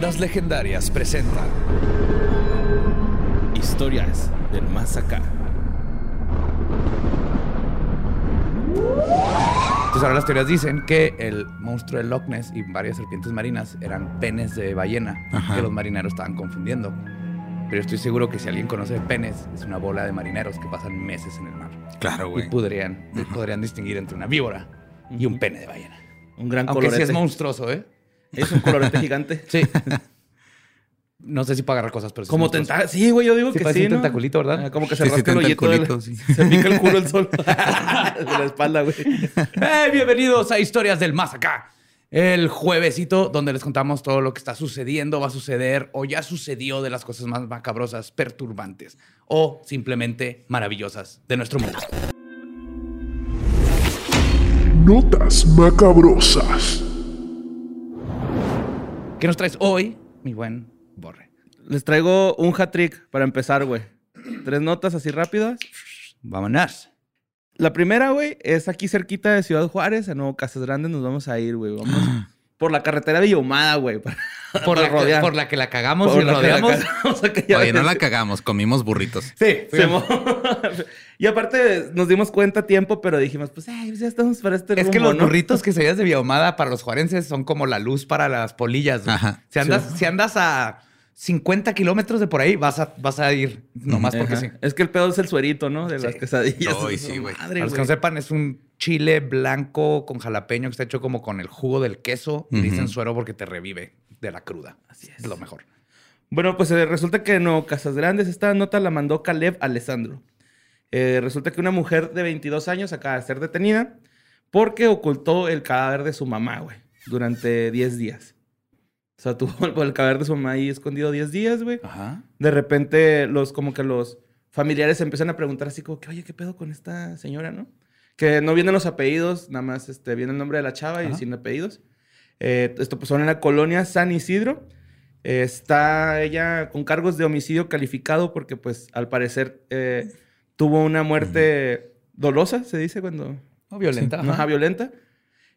Leyendas Legendarias presenta Historias del Más Acá. Entonces ahora las teorías dicen que el monstruo de Loch Ness y varias serpientes marinas eran penes de ballena que los marineros estaban confundiendo. Pero estoy seguro que si alguien conoce de penes, es una bola de marineros que pasan meses en el mar. Claro, Y güey. podrían, podrían distinguir entre una víbora y un pene de ballena. Un gran Aunque sí colorete. es monstruoso, ¿eh? Es un colorete gigante. Sí. No sé si para agarrar cosas, pero sí es Como tentáculo. Sí, güey, yo digo Sí, que sí, un ¿no? tentaculito, ¿verdad? Ah, como que se Sí, sí, rasca el hoyito sí. Se pica el culo el sol. de la espalda, güey. ¡Hey! Bienvenidos a Historias del Más Acá. El juevesito donde les contamos todo lo que está sucediendo, va a suceder o ya sucedió de las cosas más macabrosas, perturbantes o simplemente maravillosas de nuestro mundo. Notas macabrosas. ¿Qué nos traes hoy, mi buen Borre? Les traigo un hat trick para empezar, güey. Tres notas así rápidas. Vámonos. La primera, güey, es aquí cerquita de Ciudad Juárez, a Nuevo Casas Grandes nos vamos a ir, güey. Vamos por la carretera Villahumada, güey. Por la, que, rodear. por la que la cagamos Por y la que la rodeamos. aquella Oye, no la cagamos, comimos burritos. Sí, fuimos. y aparte nos dimos cuenta a tiempo, pero dijimos, pues, ay, ya estamos para este Es que los ¿no? burritos que se de Villahumada para los juarenses son como la luz para las polillas. güey. Ajá. Si andas, si andas a 50 kilómetros de por ahí, vas a, vas a ir nomás porque Ajá. sí. Es que el pedo es el suerito, ¿no? De las Sí. quesadillas. Ay, Su sí, güey. madre, Para los que no sepan, es un chile blanco con jalapeño que está hecho como con el jugo del queso. Y dicen suero porque te revive de la cruda. Así es. lo mejor. Bueno, pues eh, resulta que no, Casas Grandes, esta nota la mandó Caleb Alessandro. Eh, resulta que una mujer de 22 años acaba de ser detenida porque ocultó el cadáver de su mamá, güey, durante 10 días. O sea, tuvo el, cadáver de su mamá ahí escondido 10 días, güey. Ajá. De repente, los, como que los familiares se empiezan a preguntar así como que, oye, ¿qué pedo con esta señora, no? Que no vienen los apellidos, nada más este, viene el nombre de la chava y Ajá. sin apellidos. Eh, esto pues son en la colonia San Isidro. Eh, está ella con cargos de homicidio calificado porque pues al parecer eh, tuvo una muerte dolosa, se dice cuando... No violenta. Ajá, ajá. violenta.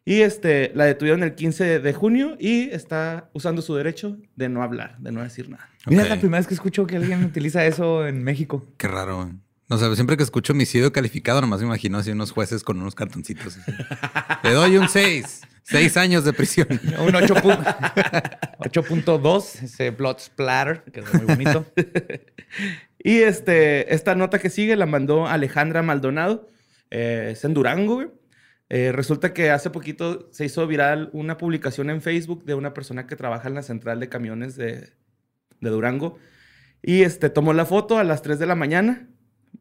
Y este, la detuvieron el 15 de junio y está usando su derecho de no hablar, de no decir nada. Mira, es la primera vez que escucho que alguien utiliza eso en México. Qué raro. No sé, siempre que escucho homicidio calificado, nomás me imagino así unos jueces con unos cartoncitos. Le doy un 6. 6 años de prisión. Un 8 pu- 8.2, ese blood splatter, que es muy bonito. Y este, esta nota que sigue la mandó Alejandra Maldonado. eh, es en Durango, güey. Eh, resulta que hace poquito se hizo viral una publicación en Facebook de una persona que trabaja en la central de camiones de, de Durango. Y este, tomó la foto a las 3 de la mañana,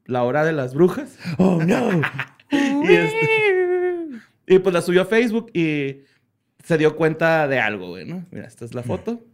la hora de las brujas. ¡Oh, no! Y, este- y pues la subió a Facebook y se dio cuenta de algo, güey, ¿no? Mira, esta es la foto.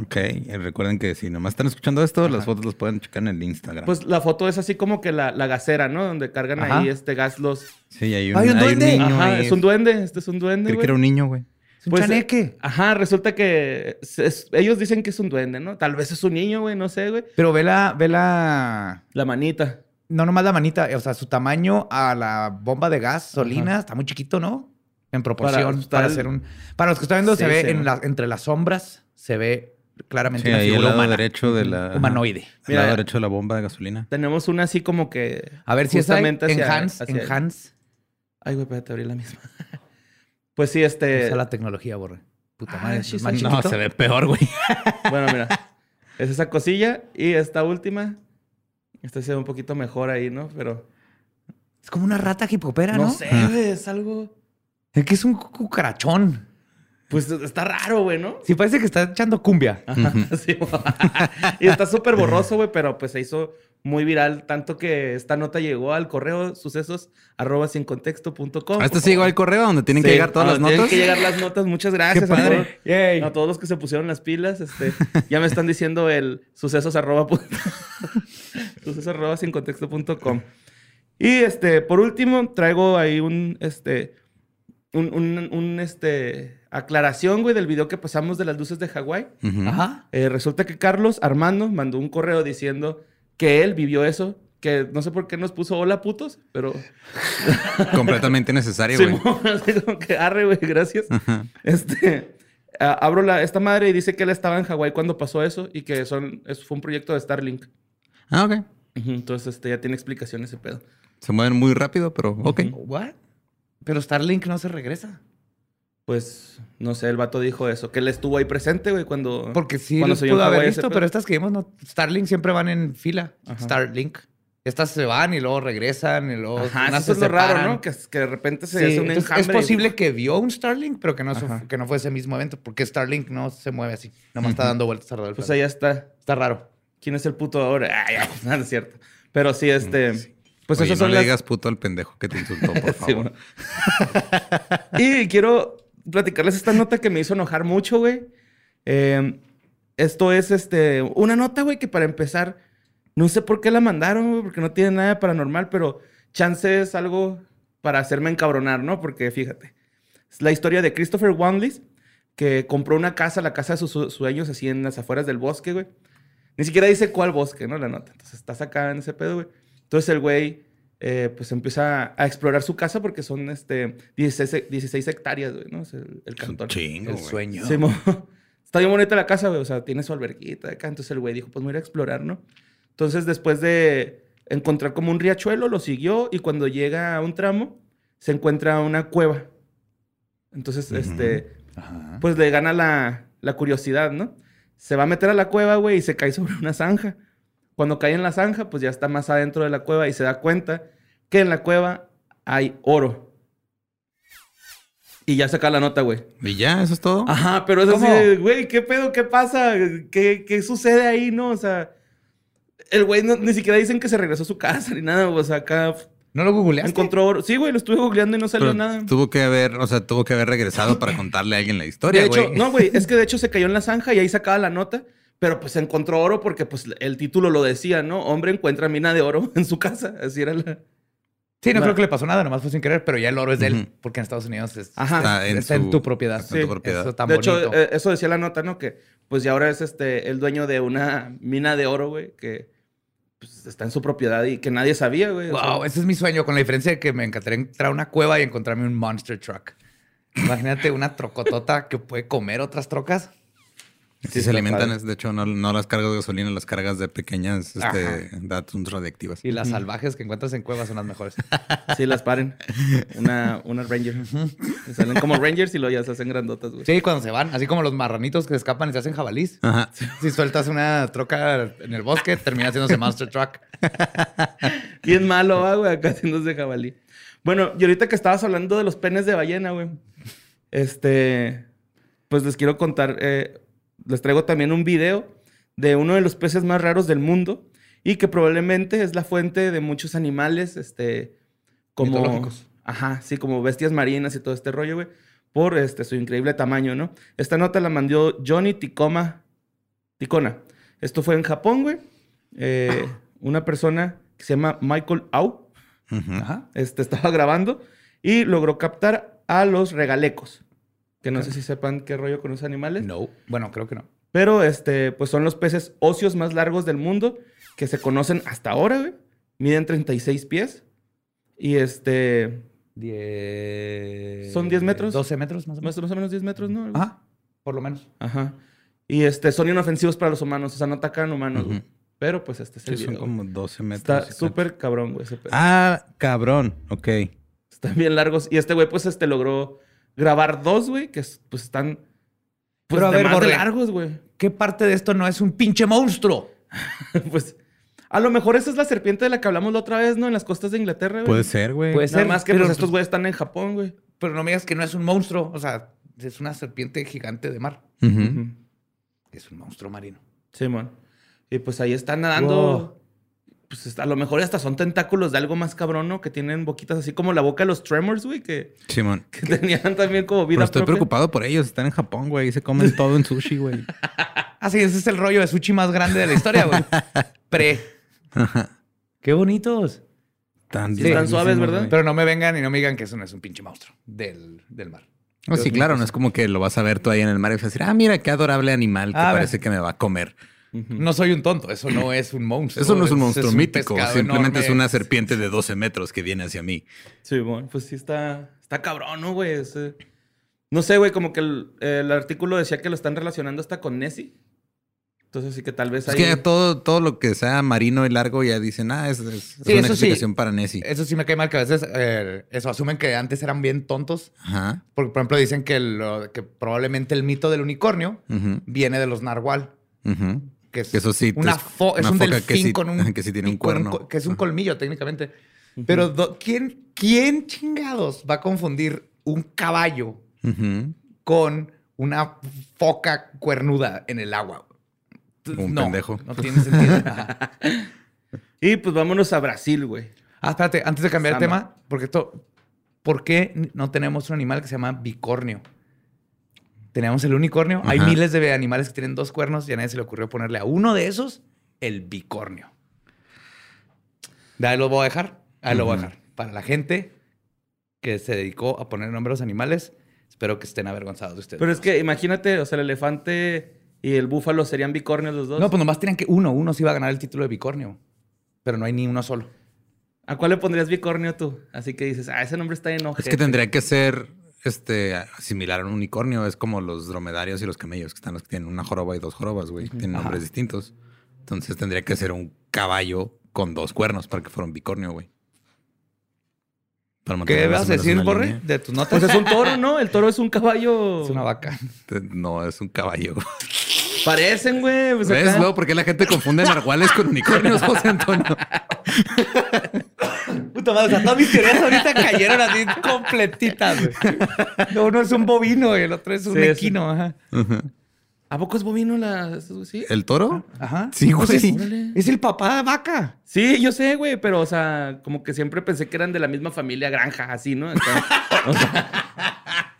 Ok, y recuerden que si nomás están escuchando esto, las fotos las pueden checar en el Instagram. Pues la foto es así como que la, la gasera, ¿no? Donde cargan Ajá. ahí este gas los... sí, hay un, ¡Hay un hay duende! niño Ajá, ahí. es un duende, este es un duende, Creí que era un niño, güey. Es un Pues, chaneque. Ajá, resulta que es- es- ellos dicen que es un duende, ¿no? Tal vez es un niño, güey, no sé, güey. Pero ve la, ve la... La manita. No nomás la manita, o sea, su tamaño a la bomba de gas, solina, está muy chiquito, ¿no? En proporción, Para- hacer el- un... Para los que están viendo, se ve en la- entre las sombras, se ve claramente Sí, una ahí al figura lado humana. derecho de la... Humanoide. Al Mira, lado derecho de la bomba de gasolina. Tenemos una así como que... A ver si es en Hans, hacia- en Hans. Ay, güey, espérate, abrí la misma. pues sí, este... Usa la tecnología, borre. Puta Ah, madre, es más. No, se ve peor, güey. Bueno, mira. Es esa cosilla. Y esta última. Esta se ve un poquito mejor ahí, ¿no? Pero... Es como una rata hipopera, ¿no? No sé, güey, es algo... Es que es un cucarachón. Pues está raro, güey, ¿no? Sí, parece que está echando cumbia. Ajá, sí, y está súper borroso, güey, pero pues se hizo muy viral, tanto que esta nota llegó al correo sucesos arroba sin contexto.com. ¿A este sí llegó al correo donde tienen que llegar todas ah, las notas? Tienen que llegar las notas. Muchas gracias Qué a, padre. todos, Yay. a todos los que se pusieron las pilas. Este, ya me están diciendo el sucesos arroba, pu- sucesos arroba sin contexto.com. Y este, por último, traigo ahí un, este, un, un, un, este, aclaración, güey, del video que pasamos de las luces de Hawái. Ajá. Eh, resulta que Carlos Armando mandó un correo diciendo que él vivió eso. Que no sé por qué nos puso hola putos, pero Completamente necesario, güey. Como que arre, güey, gracias. Ajá. Este, a- abro la, esta madre y dice que él estaba en Hawái cuando pasó eso y que son, eso fue un proyecto de Starlink. Ah, ok. Entonces, este, ya tiene explicación ese pedo. Se mueven muy rápido, pero ok. ¿What? Pero Starlink no se regresa. Pues, no sé, el vato dijo eso, que él estuvo ahí presente, güey, cuando... Porque sí cuando se pudo haber visto, pero estas que vimos, no, Starlink siempre van en fila. Ajá. Starlink. Estas se van y luego regresan y luego Ajá, eso es se lo raro, separan. ¿no? Que, que de repente se Sí, hace un entonces, enjambre. es posible que vio un Starlink, pero que no, su- Ajá. que no fue ese mismo evento, porque Starlink no se mueve así. Nomás está dando vueltas alrededor. del Pues allá está. Está raro. ¿Quién es el puto ahora? Ah, ya, no es cierto. Pero sí, este... Pues Oye, esas no son le las... digas puto al pendejo que te insultó, por Sí, favor. bueno. y quiero platicarles esta nota que me hizo enojar mucho, güey. Eh, esto es este, una nota, güey, que para empezar, no sé por qué la mandaron, güey, porque no tiene nada de paranormal, pero chance es algo para hacerme encabronar, ¿no? Porque fíjate, es la historia de Christopher Wanley, que compró una casa, la casa de sus su- sueños, así en las afueras del bosque, güey. Ni siquiera dice cuál bosque, ¿no? La nota. Entonces estás acá en ese pedo, güey. Entonces el güey, eh, pues empieza a explorar su casa porque son este, 16, he- 16 hectáreas, güey, ¿no? Es el, el Es un cantón. chingo, El güey. sueño. Sí, mo- Está bien bonita la casa, güey. O sea, tiene su alberguita acá. Entonces el güey dijo, pues me voy a ir a explorar, ¿no? Entonces después de encontrar como un riachuelo, lo siguió y cuando llega a un tramo, se encuentra una cueva. Entonces, este, pues le gana la, la curiosidad, ¿no? Se va a meter a la cueva, güey, y se cae sobre una zanja. Cuando cae en la zanja, pues ya está más adentro de la cueva y se da cuenta que en la cueva hay oro. Y ya saca la nota, güey. ¿Y ya? ¿Eso es todo? Ajá, pero es así, ¿Cómo? de, güey, ¿qué pedo? ¿Qué pasa? ¿Qué, qué sucede ahí, no? O sea, el güey no- ni siquiera dicen que se regresó a su casa ni nada. O sea, acá ¿No lo googleaste? encontró oro. Sí, güey, lo estuve googleando y no salió Pero nada. Tuvo que haber, o sea, tuvo que haber regresado para contarle a alguien la historia, De hecho, güey. no, güey, es que de hecho se cayó en la zanja y ahí sacaba la nota. Pero pues encontró oro porque pues el título lo decía, ¿no? Hombre encuentra mina de oro en su casa. Así era la... Sí, no creo que le pasó nada, nomás fue sin querer, pero ya el oro es de él, porque en Estados Unidos es- Ajá. Está en, está en su- tu propiedad. está en tu Sí, propiedad. Eso tan de bonito. hecho, eh, eso decía la nota, ¿no? Que pues ya ahora es este el dueño de una mina de oro, güey, que pues, está en su propiedad y que nadie sabía, güey. o sea. Wow, ese es mi sueño, con la diferencia de que me encantaría entrar a una cueva y encontrarme un monster truck. Imagínate una trocotota que puede comer otras trocas. Sí, Sí, se alimentan, padre. es- de hecho, no, no las cargas de gasolina, las cargas de pequeñas este, datos radioactivas. Y las salvajes que encuentras en cuevas son las mejores. Sí, las paren. Una, una Ranger. Salen como Rangers y luego ya se hacen grandotas, güey. Sí, cuando se van, así como los marranitos que escapan y se hacen jabalís. Ajá. Si sueltas una troca en el bosque, termina haciéndose monster truck. Bien malo, ah, güey, acá haciéndose jabalí. Bueno, y ahorita que estabas hablando de los penes de ballena, güey. Este. Pues les quiero contar. eh, les traigo también un video de uno de los peces más raros del mundo y que probablemente es la fuente de muchos animales, este. Como. Mitológicos. Ajá, sí, como bestias marinas y todo este rollo, güey. Por este, su increíble tamaño, ¿no? Esta nota la mandó Johnny Ticoma. Ticona. Esto fue en Japón, güey. Eh, una persona que se llama Michael Au este, estaba grabando y logró captar a los regalecos. Que no sé si sepan qué rollo con los animales. No. Bueno, creo que no. Pero este, pues son los peces óseos más largos del mundo que se conocen hasta ahora, güey. Miden 36 pies. Y este. ¿Son 10 metros? 12 metros más o menos. Más, o menos 10 metros, ¿no? Ajá. Por lo menos. Ajá. Y este, son inofensivos para los humanos. O sea, no atacan humanos, güey. Pero pues este es el Sí, son como 12 metros. Está súper cabrón, güey. ese pedo. Ah, cabrón. Ok. Están bien largos. Y este güey, pues, este logró grabar dos, güey, que es- pues están. Pues Pero a de ver, más de largos, güey. ¿Qué parte de esto no es un pinche monstruo? pues. A lo mejor esa es la serpiente de la que hablamos la otra vez, ¿no? En las costas de Inglaterra, güey. Puede ser, güey. Puede Nada ser, más que pero, pues, estos güeyes están en Japón, güey. pero no me digas que no es un monstruo. O sea, es una serpiente gigante de mar. Es un monstruo marino. Simón. Y pues ahí están nadando. Wow. Pues a lo mejor hasta son tentáculos de algo más cabrón, ¿no? Que tienen boquitas así como la boca de los Tremors, güey, que, Simón. que tenían también como vida Pero estoy propia. preocupado por ellos. Están en Japón, güey. Y se comen todo en sushi, güey. Ah, sí, ese es el rollo de sushi más grande de la historia, güey. Pre. Qué bonitos. Están, Sí, están suaves, ¿verdad? Pero no me vengan y no me digan que eso no es un pinche monstruo del, del mar. No, sí, claro, no es como que lo vas a ver tú ahí en el mar y vas a decir, ah, mira qué adorable animal que Ah, parece que me va a comer. No soy un tonto, eso no es un monstruo. Eso no es un monstruo mítico, simplemente es una serpiente de 12 metros que viene hacia mí. Simón, pues sí está, está cabrón, ¿no, güey? Ese- No sé, güey, como que el, el artículo decía que lo están relacionando hasta con Nessie. Entonces sí que tal vez Es ahí... que todo, todo lo que sea marino y largo ya dicen, ah, es, es- es Sí, una sí. explicación para Nessie. Eso sí me cae mal que a veces eh, eso asumen que antes eran bien tontos. Ajá. Porque, por ejemplo, dicen que, lo- que probablemente el mito del unicornio viene de los narwhal. Que es eso sí, una es un delfín que sí- con un que sí tiene un cuerno. que es un colmillo técnicamente. Pero do- ¿quién, ¿quién chingados va a confundir un caballo con una foca cuernuda en el agua? Un no, pendejo. No tiene sentido. Y pues vámonos a Brasil, güey. Ah, espérate, antes de cambiar Samba. tema, porque esto, ¿por qué no tenemos un animal que se llama bicornio? Tenemos el unicornio. Hay Ajá. miles de animales que tienen dos cuernos y a nadie se le ocurrió ponerle a uno de esos el bicornio. De ahí lo voy a dejar. Ahí lo voy a dejar. Para la gente que se dedicó a poner nombre a los animales, espero que estén avergonzados de ustedes. Pero es que imagínate, o sea, el elefante y el búfalo serían bicornios los dos. No, pues nomás tenían que uno. Uno sí iba a ganar el título de bicornio. Pero no hay ni uno solo. ¿A cuál le pondrías bicornio tú? Así que dices, ah, ese nombre está en Es que tendría que ser este, similar a un unicornio. Es como los dromedarios y los camellos, que están los que tienen una joroba y dos jorobas, güey. Tienen Ajá. nombres distintos. Entonces tendría que ser un caballo con dos cuernos para que fuera un bicornio, güey. ¿Qué vas a decir, Borre? línea. De tus notas. Pues es un toro, ¿no? El toro es un caballo. Es una vaca. No, es un caballo. Parecen, güey. Pues ¿Ves, acá- luego? ¿Por qué la gente confunde narwhales con unicornios, José Antonio? Puta madre, o sea, todas mis teorías ahorita cayeron así completitas, güey. No, uno es un bovino y el otro es un Sí, sí. equino, ajá. ¿A poco es bovino la... ¿El toro? Ajá. Sí, Pues güey. es, Órale. es el papá de vaca. Sí, yo sé, güey, pero, o sea, como que siempre pensé que eran de la misma familia granja, así, ¿no? O sea,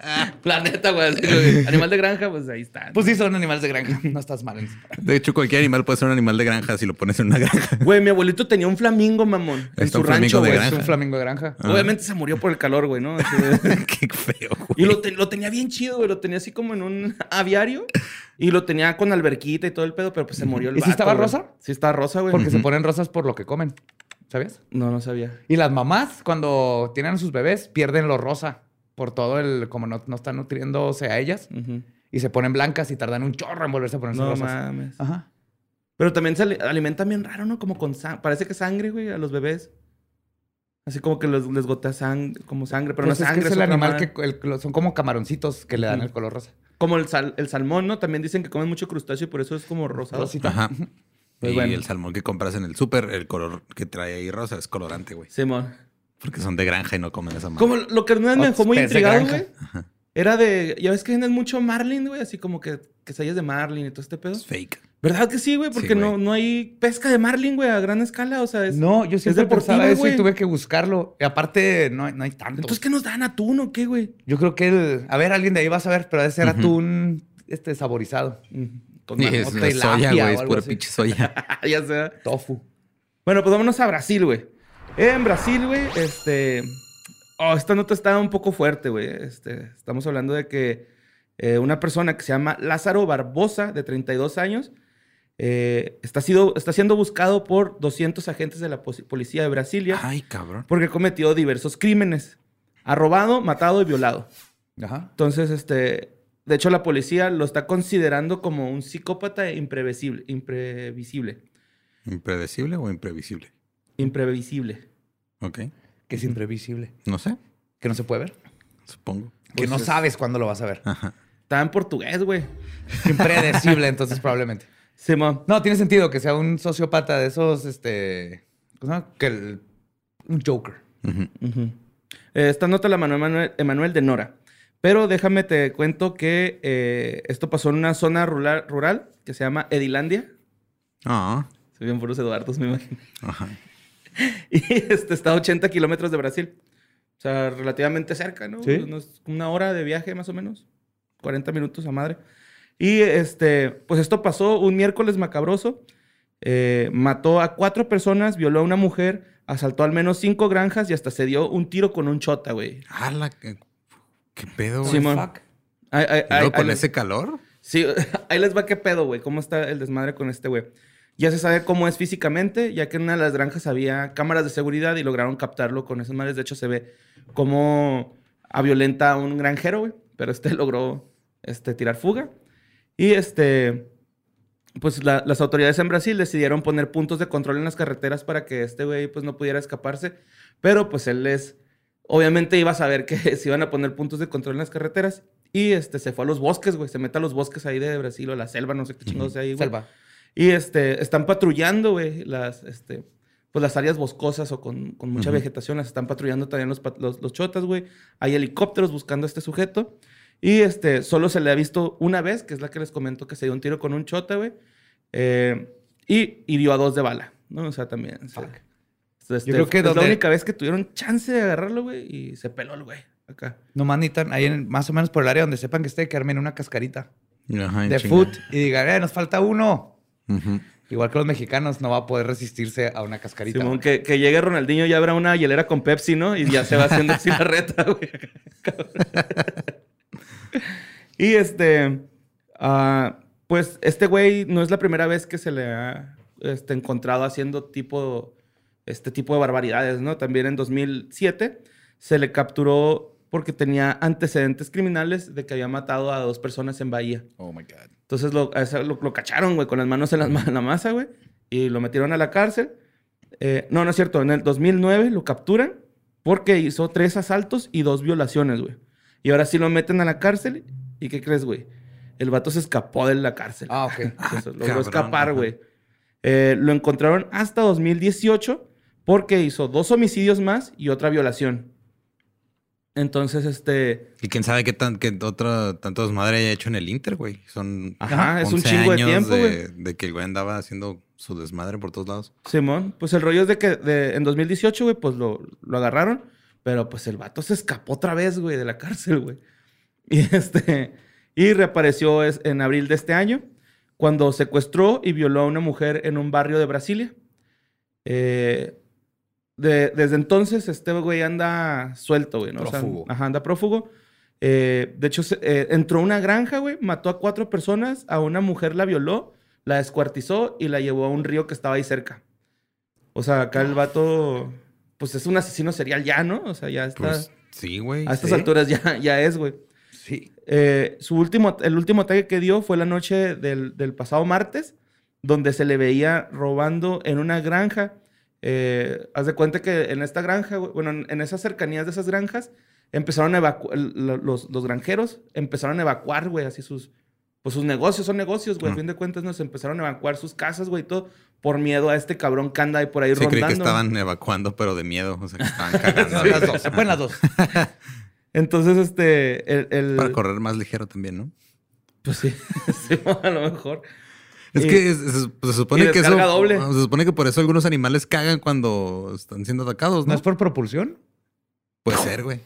planeta, güey. Animal de granja, pues ahí está. Pues sí, son animales de granja. No estás mal. De hecho, cualquier animal puede ser un animal de granja si lo pones en una granja. Güey, mi abuelito tenía un flamingo, mamón. En Está su un flamingo rancho, de güey. granja. Es un flamingo de granja. Obviamente se murió por el calor, güey, ¿no? Qué feo, güey. Y lo, te- lo tenía bien chido, güey. Lo tenía así como en un aviario. Y lo tenía con alberquita y todo el pedo, pero pues se murió el ¿Y si estaba güey. rosa? Sí estaba rosa, güey. Porque se ponen rosas por lo que comen. ¿Sabías? No, no sabía. Y las mamás, cuando tienen a sus bebés, pierden lo rosa por todo el. como no, no están nutriéndose a ellas. Y se ponen blancas y tardan un chorro en volverse a ponerse No rosas. mames. Ajá. Pero también se ali- alimentan bien raro, ¿no? Como con sangre. Parece que sangre, güey, a los bebés. Así como que les, les gotea sangre, como sangre, pero Pues no es es que sangre. es el animal que el- son como camaroncitos que le dan el color rosa. Como el, sal- el salmón, ¿no? También dicen que comen mucho crustáceo y por eso es como rosado. Rosita. Ajá. Pues y bueno. el salmón que compras en el súper, el color que trae ahí rosa es colorante, güey. Simón. Porque son de granja y no comen esa madre. Como lo que me Otros dejó muy intrigado, güey. Era de. Ya ves que venden mucho marlin, güey. Así como que quesadillas de marlin y todo este pedo. Es fake. ¿Verdad que sí, güey? Porque Sí, no, güey. no hay pesca de marlin, güey, a gran escala. O sea, es. No, yo siempre pensaba eso güey. y tuve que buscarlo. Y aparte, no, hay- no hay tanto. Entonces, ¿qué nos dan atún o qué, güey? Yo creo que el... A ver, alguien de ahí va a saber, pero debe ser atún este, saborizado. Con Y es, es soya, güey. Es pura pinche soya. ya sea. Tofu. Bueno, pues vámonos a Brasil, güey. En Brasil, güey, este. Oh, esta nota está un poco fuerte, güey. Este, estamos hablando de que eh, una persona que se llama Lázaro Barbosa, de 32 años, eh, está, sido, está siendo buscado por 200 agentes de la policía de Brasilia Ay, cabrón. porque cometió diversos crímenes. Ha robado, matado y violado. Ajá. Entonces, este. De hecho, la policía lo está considerando como un psicópata imprevisible. Imprevisible. ¿Impredecible o imprevisible? Imprevisible. Ok. Que es imprevisible. No sé. Que no se puede ver. Supongo. Que no Pues es- sabes cuándo lo vas a ver. Ajá. Está en portugués, güey. Impredecible, entonces probablemente. Simón. No, tiene sentido que sea un sociópata de esos, este... ¿Cómo se llama? Que el- un Joker. Ujú. Eh, esta nota la mandó Emanuel, Emanuel de Nora. Pero déjame te cuento que eh, esto pasó en una zona rural, rural que se llama Edilandia. Ah, Se bien puros Eduardos, me imagino. ajá. Y este, está a 80 kilómetros de Brasil. O sea, relativamente cerca, ¿no? Sí. Unos- una hora de viaje más o menos. 40 minutos a madre. Y este, pues esto pasó un miércoles macabroso. Eh, mató a cuatro personas, violó a una mujer, asaltó al menos cinco granjas y hasta se dio un tiro con un chota, güey. Ah, ¿Qué, qué pedo, güey? Simón. fuck? Ay, ay, ¿Y luego ay, con ay, ese calor? Sí, ahí les va qué pedo, güey. ¿Cómo está el desmadre con este güey? Ya se sabe cómo es físicamente, ya que en una de las granjas había cámaras de seguridad y lograron captarlo con esas madres. De hecho, se ve cómo a violenta a un granjero, güey. Pero este logró este, tirar fuga. Y este, pues la- las autoridades en Brasil decidieron poner puntos de control en las carreteras para que este güey pues no pudiera escaparse. Pero pues él es, obviamente iba a saber que se iban a poner puntos de control en las carreteras. Y este, se fue a los bosques, güey. Se mete a los bosques ahí de Brasil o a la selva, no sé qué chingados sea ahí, güey. Selva. Y este, están patrullando, güey, las, este, pues las áreas boscosas o con, con mucha Ujú. vegetación. Las están patrullando también los, los, los chotas, güey. Hay helicópteros buscando a este sujeto. Y este, solo se le ha visto una vez, que es la que les comento que se dio un tiro con un chota, güey. Eh, y hirió a dos de bala, ¿no? O sea, también. se- este, creo que es donde- la única vez que tuvieron chance de agarrarlo, güey, y se peló el güey acá. Nomás necesitan ahí en- más o menos por el área donde sepan que esté, que armen una cascarita Ajá, de chinga. foot y digan, eh, nos falta uno. Igual que los mexicanos, no va a poder resistirse a una cascarita. Simón, que, que llegue Ronaldinho y abra una hielera con Pepsi, ¿no? Y ya se va haciendo así la reta, güey. y este, ah, pues este güey no es la primera vez que se le ha este, encontrado haciendo tipo, este tipo de barbaridades, ¿no? También en 2007 se le capturó porque tenía antecedentes criminales de que había matado a dos personas en Bahía. Oh my God. Entonces lo, lo, lo cacharon, güey, con las manos en, la masa, güey. Y lo metieron a la cárcel. Eh, no, no es cierto. En el 2009 lo capturan porque hizo tres asaltos y dos violaciones, güey. Y ahora sí lo meten a la cárcel. ¿Y qué crees, güey? El vato se escapó de la cárcel. Ah, ok. Entonces, logró cabrón, escapar, güey. Eh, lo encontraron hasta 2018 porque hizo dos homicidios más y otra violación. Entonces, este... Y quién sabe qué tan, qué otra, tanto desmadre haya hecho en el Inter, güey. Son Ajá, es un 11 chingo de años tiempo, güey. de, de que el güey andaba haciendo su desmadre por todos lados. Simón, pues el rollo es de que de- en 2018, güey, pues lo, lo agarraron, pero pues el vato se escapó otra vez, güey, de la cárcel, güey. Y este, y reapareció es- en abril de este año, cuando secuestró y violó a una mujer en un barrio de Brasilia. Eh, de- desde entonces, este güey anda suelto, güey, ¿no? O sea, Prófugo. ajá, anda prófugo. Eh, de hecho, eh, entró a una granja, güey, mató a cuatro personas, a una mujer la violó, la descuartizó y la llevó a un río que estaba ahí cerca. O sea, acá el vato, pues es un asesino serial ya, ¿no? O sea, ya está. Pues sí, güey. a estas sí. alturas ya, ya es, güey. Sí. Eh, su último, el último ataque que dio fue la noche del, del pasado martes, donde se le veía robando en una granja. Eh, haz de cuenta que en esta granja, güey, bueno, en, esas cercanías de esas granjas, empezaron a evacuar, los, los granjeros empezaron a evacuar, güey, así sus, pues sus negocios, son negocios, güey, a Ah. fin de cuentas nos empezaron a evacuar sus casas, güey, y todo, por miedo a este cabrón que anda ahí por ahí Sí, creí rondando. que estaban evacuando, pero de miedo. O sea, que estaban cagando. Las dos, se pueden las dos. Entonces, este, el... el- Para correr más ligero también, ¿no? Pues sí, sí, a lo mejor. Es Y- que se supone que eso. doble. Se supone que por eso algunos animales cagan cuando están siendo atacados, ¿No ¿no? es por propulsión? Puede ser, güey.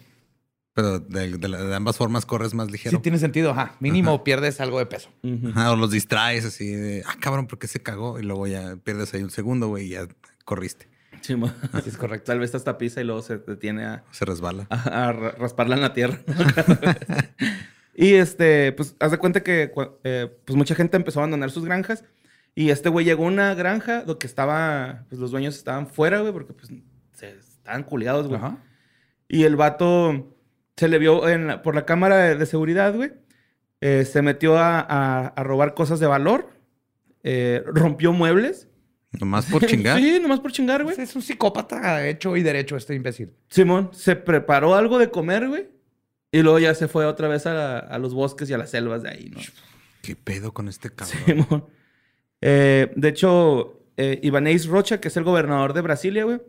Pero de, de ambas formas corres más Sí, ligero. tiene sentido. Ajá. Mínimo pierdes algo de peso. Ajá, o los distraes así de, ah, cabrón, ¿por qué se cagó? Y luego ya pierdes ahí un segundo, güey, y ya corriste. Sí, Sí, es correcto. Tal vez hasta pisa y luego se detiene a, Se resbala. a- a ra- rasparla en la tierra. y este, pues, haz de cuenta que eh, pues mucha gente empezó a abandonar sus granjas. Y este güey llegó a una granja donde estaba, pues los dueños estaban fuera, güey, porque pues se estaban culiados, güey. Ajá. Y el vato se le vio en la- por la cámara de, de seguridad, güey. Eh, se metió a, a- a robar cosas de valor. eh, rompió muebles. Nomás por chingar. sí, nomás por chingar, güey. Es un psicópata hecho y derecho este imbécil. Simón se preparó algo de comer, güey. Y luego ya se fue otra vez a, la- a los bosques y a las selvas de ahí, ¿no? ¿Qué pedo con este cabrón? Simón. Eh, de hecho, eh, Ibanez Rocha, que es el gobernador de Brasilia, güey,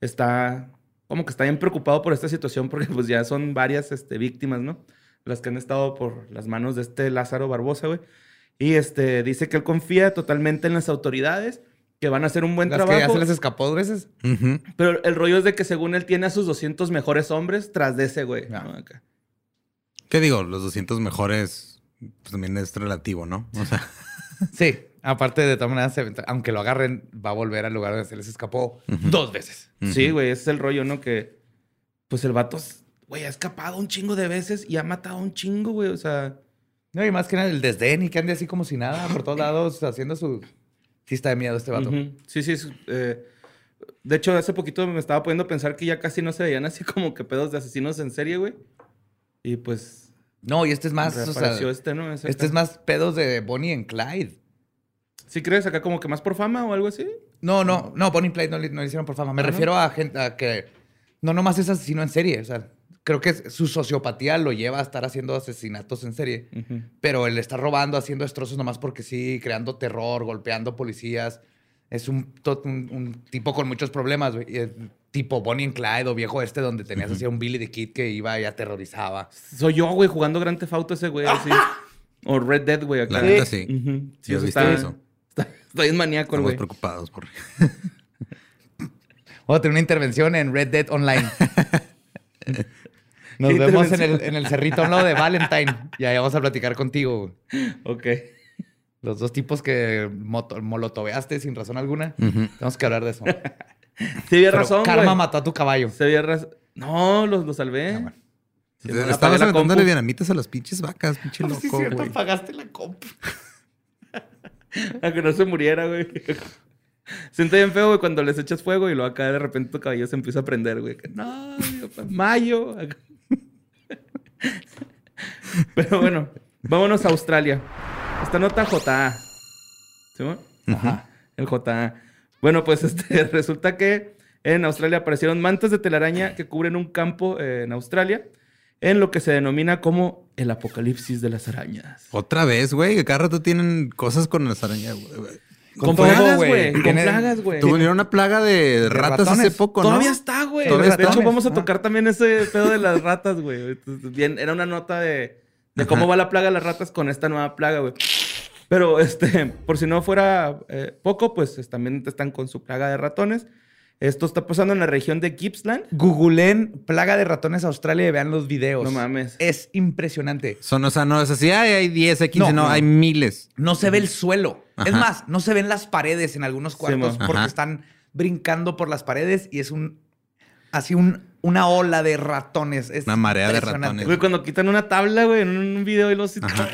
está como que está bien preocupado por esta situación porque pues ya son varias este, víctimas, ¿no? las que han estado por las manos de este Lázaro Barbosa, güey. Y este, dice que él confía totalmente en las autoridades, que van a hacer un buen Las que ya trabajo. se les escapó dos veces. Pero el rollo es de que según él tiene a sus 200 mejores hombres tras de ese, güey. Ah. ¿no? Acá. ¿Qué digo? Los 200 mejores pues, también es relativo, ¿no? O sea, Sí. Aparte, de todas maneras, se- aunque lo agarren, va a volver al lugar donde se les escapó dos veces. Sí, güey, ese es el rollo, ¿no? Que, pues el vato, güey, ha escapado un chingo de veces y ha matado un chingo, güey. O sea, No, y más que nada el desdén y que ande así como si nada por todos lados haciendo su... Sí está de miedo este vato. sí, sí. es, eh, de hecho, hace poquito me estaba poniendo a pensar que ya casi no se veían así como que pedos de asesinos en serie, güey. Y pues, No, y este es más... o sea, este, ¿no? Ese este es más pedos de Bonnie and Clyde. ¿Sí crees acá como que más por fama o algo así? No, no, no, Bonnie and Clyde no le, no le hicieron por fama. Me Ah, refiero a gente a que no nomás es asesino en serie. O sea, creo que su sociopatía lo lleva a estar haciendo asesinatos en serie. Pero él está robando, haciendo destrozos nomás porque sí, creando terror, golpeando policías. Es un, to- un, un tipo con muchos problemas, güey. Tipo Bonnie and Clyde o viejo este donde tenías así a un Billy the Kid que iba y aterrorizaba. Soy yo, güey, jugando Grand Theft Auto ese, güey, así. o Red Dead, güey, acá. La neta, sí. Sí, Yo eso está, eso. Está, está bien maníaco, güey. preocupados por... Vamos a tener una intervención en Red Dead Online. Nos ¿Qué vemos en el, en el cerrito a un lado de Valentine. Y ahí vamos a platicar contigo. güey. Ok. Los dos tipos que molotoveaste sin razón alguna. Tenemos que hablar de eso. Sí, había razón, Karma mató a tu caballo. Se había razón. No, los, los salvé. Bueno. Sí, Estabas la aventándole dinamitas a las pinches vacas, pinche Sí, loco, cierto, güey. pagaste la compu. A que no se muriera, güey. Siente bien feo, güey, cuando les echas fuego y luego acá de repente tu caballo se empieza a prender, güey. Que, no, mayo. Pero bueno, vámonos a Australia. Esta nota JA. ¿Sí? Ajá. El JA. Bueno, pues este, resulta que en Australia aparecieron mantas de telaraña que cubren un campo eh, en Australia en lo que se denomina como el apocalipsis de las arañas. Otra vez, güey, que cada rato tienen cosas con las arañas, güey. Con, plagas, güey. Con plagas, güey. Tuvieron una plaga de, ratas hace poco, ¿no? Todavía está, güey. De hecho, vamos a tocar también ese pedo de las ratas, güey. Bien, era una nota de, de cómo Ajá. va la plaga de las ratas con esta nueva plaga, güey. Pero, este, por si no fuera eh, poco, pues es- también están con su plaga de ratones. Esto está pasando en la región de Gippsland. Googleen plaga de ratones Australia y vean los videos. No mames. Es impresionante. Son, o sea, no es así, ay, hay 10, hay 15, No, no, no. hay miles. No se ve el suelo. Es más, no se ven las paredes en algunos cuartos porque Ajá. están brincando por las paredes y es un así un, una ola de ratones. Es Una marea de ratones. Güey, cuando quitan una tabla, güey, en un video y los... Ajá.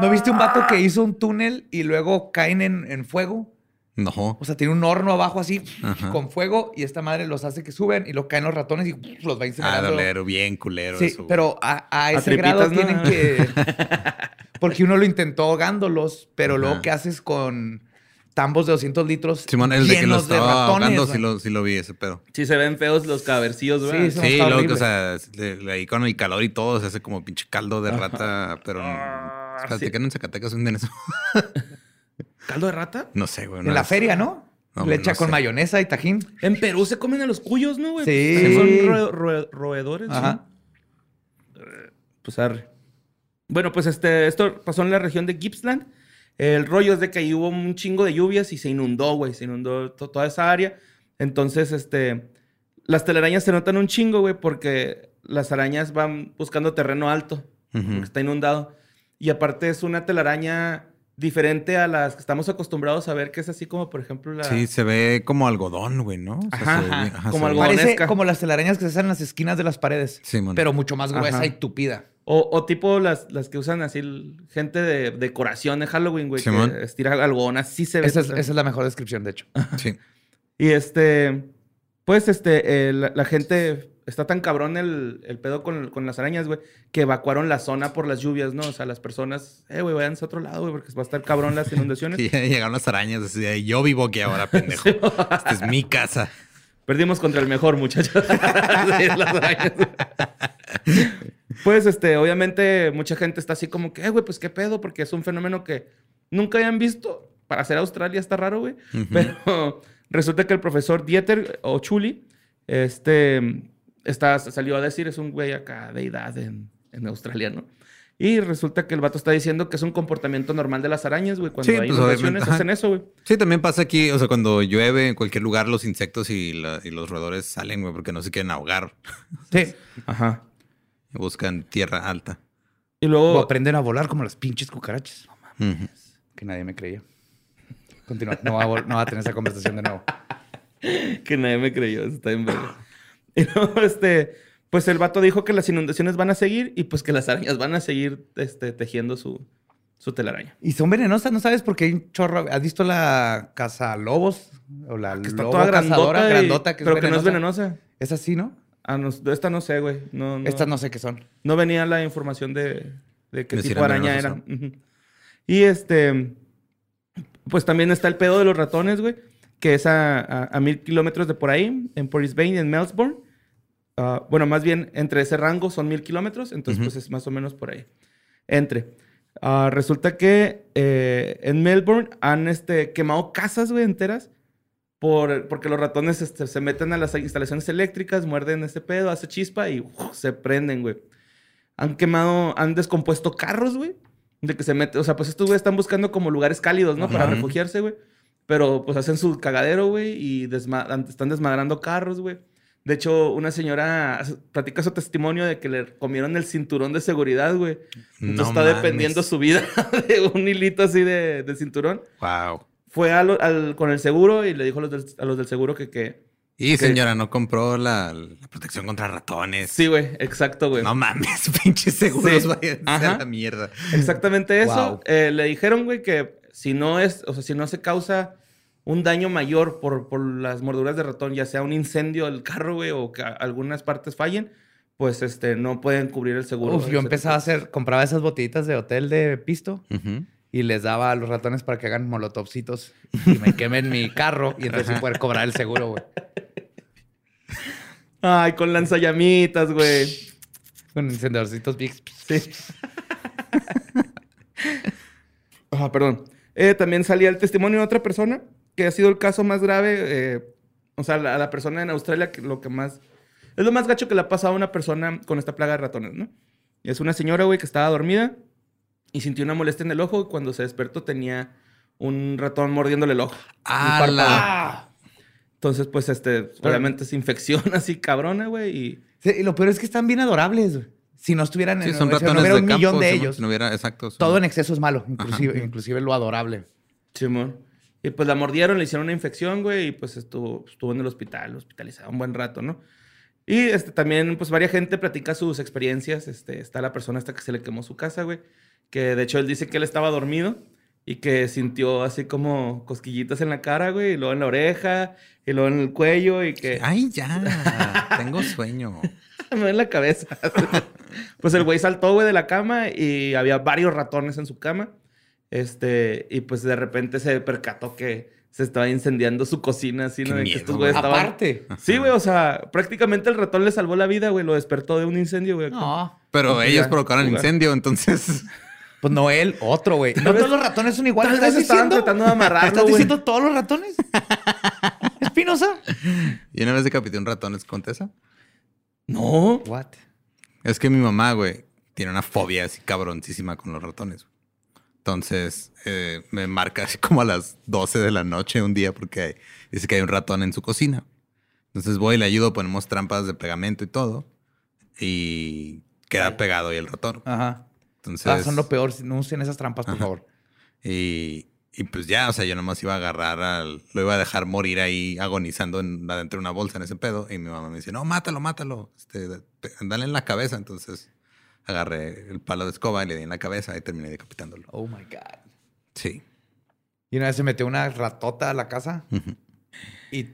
¿No viste un vato que hizo un túnel y luego caen en, en fuego? No. O sea, tiene un horno abajo así Ajá. con fuego y esta madre los hace que suben y lo caen los ratones y los va Ah, incinerando. dolero, bien culero Sí, eso. güey. pero a, a ese tripitas, grado ¿no? tienen que... Porque uno lo intentó ahogándolos, pero luego Ajá. ¿qué haces con tambos de 200 litros Simón, el de que los estaba ratones, ahogando, sí lo, sí lo vi ese pedo. Sí se ven feos los cabercillos, güey. Sí, está luego, o sea, ahí con el calor y todo, se hace como pinche caldo de rata, pero... Ah, Espérate, sí. que en Zacatecas venden eso. ¿Caldo de rata? No sé, güey. En la es- feria, ¿no? No, Le no echa con sé. mayonesa y tajín. En Perú se comen a los cuyos, ¿no, güey? Sí. También Son roe- roe- roedores. ¿no? Ajá. Pues arre. Bueno, pues este, esto pasó en la región de Gippsland. El rollo es de que ahí hubo un chingo de lluvias y se inundó, güey. Se inundó to- toda esa área. Entonces, este, las telarañas se notan un chingo, güey, porque las arañas van buscando terreno alto, Ujú. porque está inundado. Y aparte es una telaraña diferente a las que estamos acostumbrados a ver, que es así como, por ejemplo, la... Sí, se ve como algodón, güey, ¿no? O sea, Ajá, se ve ajá, como algodón. Parece como las telarañas que se hacen en las esquinas de las paredes. Sí. Pero mucho más gruesa Ajá. y tupida. O, o tipo las, las que usan así gente de decoración de Halloween, güey, Simón. que estira algodón, así se ve. Esa es, esa es la mejor descripción, de hecho. Sí. Y este, pues este, eh, la, la gente, está tan cabrón el, el pedo con, con las arañas, güey, que evacuaron la zona por las lluvias, ¿no? O sea, las personas, eh, güey, váyanse a otro lado, güey, porque va a estar cabrón las inundaciones. Y llegaron las arañas así de, yo vivo aquí ahora, pendejo. Esta es mi casa. Perdimos contra el mejor, muchachos. Sí, las arañas. Pues, este, obviamente, mucha gente está así como que, eh, güey, pues qué pedo, porque es un fenómeno que nunca habían visto. Para ser Australia está raro, güey. Pero resulta que el profesor Dieter o Chuli, este, está, salió a decir, es un güey acá de edad en, en Australia, ¿no? Y resulta que el vato está diciendo que es un comportamiento normal de las arañas, güey. Cuando Sí, hay pues, inundaciones hacen eso, güey. Sí, también pasa aquí, o sea, cuando llueve en cualquier lugar, los insectos y, la- y los roedores salen, güey, porque no se quieren ahogar. Sí. Ajá. Buscan tierra alta. Y O luego... aprenden a volar como las pinches cucarachas. Ujú. Que nadie me creía. Continúa. No va, a, no va a tener esa conversación de nuevo. que nadie me creyó, está bien verga. Y luego, este, pues el vato dijo que las inundaciones van a seguir y pues que las arañas van a seguir este, tejiendo su, su telaraña. Y son venenosas, ¿no sabes por qué hay un chorro? ¿Has visto la casa lobos? O la Que está lobo toda cazadora grandota, y- grandota que pero es que no es venenosa. Es así, ¿no? Ah, no, esta no sé, güey. No, no, Estas no sé qué son. no venía la información de, de qué tipo de araña era. Y este, pues también está el pedo de los ratones, güey, que es a, a- a mil kilómetros de por ahí, en Brisbane, en Melbourne. Ah, bueno, más bien entre ese rango son mil kilómetros, entonces pues es más o menos por ahí. Entre. Ah, resulta que eh, en Melbourne han este, quemado casas, güey, enteras. Por, porque los ratones este, se meten a las instalaciones eléctricas, muerden ese pedo, hace chispa y ¡uf! se prenden, güey. Han quemado, han descompuesto carros, güey. De que se mete, o sea, pues estos güey están buscando como lugares cálidos, ¿no? Para refugiarse, güey. Pero pues hacen su cagadero, güey, y desma- están desmadrando carros, güey. De hecho, una señora platica su testimonio de que le comieron el cinturón de seguridad, güey. Entonces No está dependiendo su vida de un hilito así de, de cinturón. Wow. Fue al- al- con el seguro y le dijo a los del, a los del seguro que, que... Y señora, no compró la, la protección contra ratones. Sí, güey, exacto, güey. No mames, pinches seguros Sí. vayan Ajá. a la mierda. Exactamente eso. Wow. Eh, le dijeron, güey, que si no es, o sea, si no se causa un daño mayor por, por las morduras de ratón, ya sea un incendio del carro, güey, o que algunas partes fallen, pues este, no pueden cubrir el seguro. Uf, yo empezaba a hacer, compraba esas botellitas de hotel de pisto Ujú. Y les daba a los ratones para que hagan molotovcitos y me quemen mi carro y entonces poder cobrar el seguro, güey. Ay, con lanzallamitas, güey. Con encendedorcitos big. Sí. Ah, perdón. Eh, también salía el testimonio de otra persona que ha sido el caso más grave. eh, o sea, la, la persona en Australia que lo que más... Es lo más gacho que le ha pasado a una persona con esta plaga de ratones, ¿no? Y es una señora, güey, que estaba dormida y sintió una molestia en el ojo y cuando se despertó tenía un ratón mordiéndole el ojo. ¡Hala! Entonces, pues, este, obviamente es infección así cabrona, güey, y... Sí, y lo peor es que están bien adorables, güey. Si no estuvieran Sí, en son si no ratones hubiera de un campo. millón de si ellos. no hubiera, exacto. son- Todo en exceso es malo, inclusive, inclusive lo adorable. Simón. Y pues la mordieron, le hicieron una infección, güey, y pues estuvo, estuvo en el hospital, hospitalizado un buen rato, ¿no? Y este, también, pues, varias gente platica sus experiencias. Este, está la persona hasta que se le quemó su casa, güey. Que de hecho él dice que él estaba dormido y que sintió así como cosquillitas en la cara, güey, y luego en la oreja, y luego en el cuello, y que Ay, ya. Tengo sueño. me duele la cabeza. pues el güey saltó, güey, de la cama y había varios ratones en su cama. Este, y pues de repente se percató que se estaba incendiando su cocina, así, ¿no? De que miedo, estos güeyes güey. estaban. Aparte. Sí, güey, o sea, prácticamente el ratón le salvó la vida, güey, lo despertó de un incendio, güey. No. Pero ellos provocaron el incendio, entonces. Pues no él, otro, güey. No todos los ratones son iguales. ¿Estás diciendo? tratando de amarrarlo, ¿Estás diciendo todos los ratones? ¿Espinosa? Y una vez decapité un ratón, ¿les conté esa? No. What? Es que mi mamá, güey, tiene una fobia así cabroncísima con los ratones. Entonces, eh, me marca así como a las 12 de la noche un día porque dice que hay un ratón en su cocina. Entonces voy y le ayudo, ponemos trampas de pegamento y todo. Y queda pegado ahí el ratón. Ajá. Entonces, Ah, son lo peor. No usen esas trampas, por Ajá. favor. Y, y pues ya, o sea, yo nomás iba a agarrar al... Lo iba a dejar morir ahí agonizando en, adentro de una bolsa en ese pedo. Y mi mamá me dice, no, mátalo, mátalo. Este, pe- dale en la cabeza. Entonces agarré el palo de escoba y le di en la cabeza y terminé decapitándolo. Oh my God. Sí. Y una vez se metió una ratota a la casa y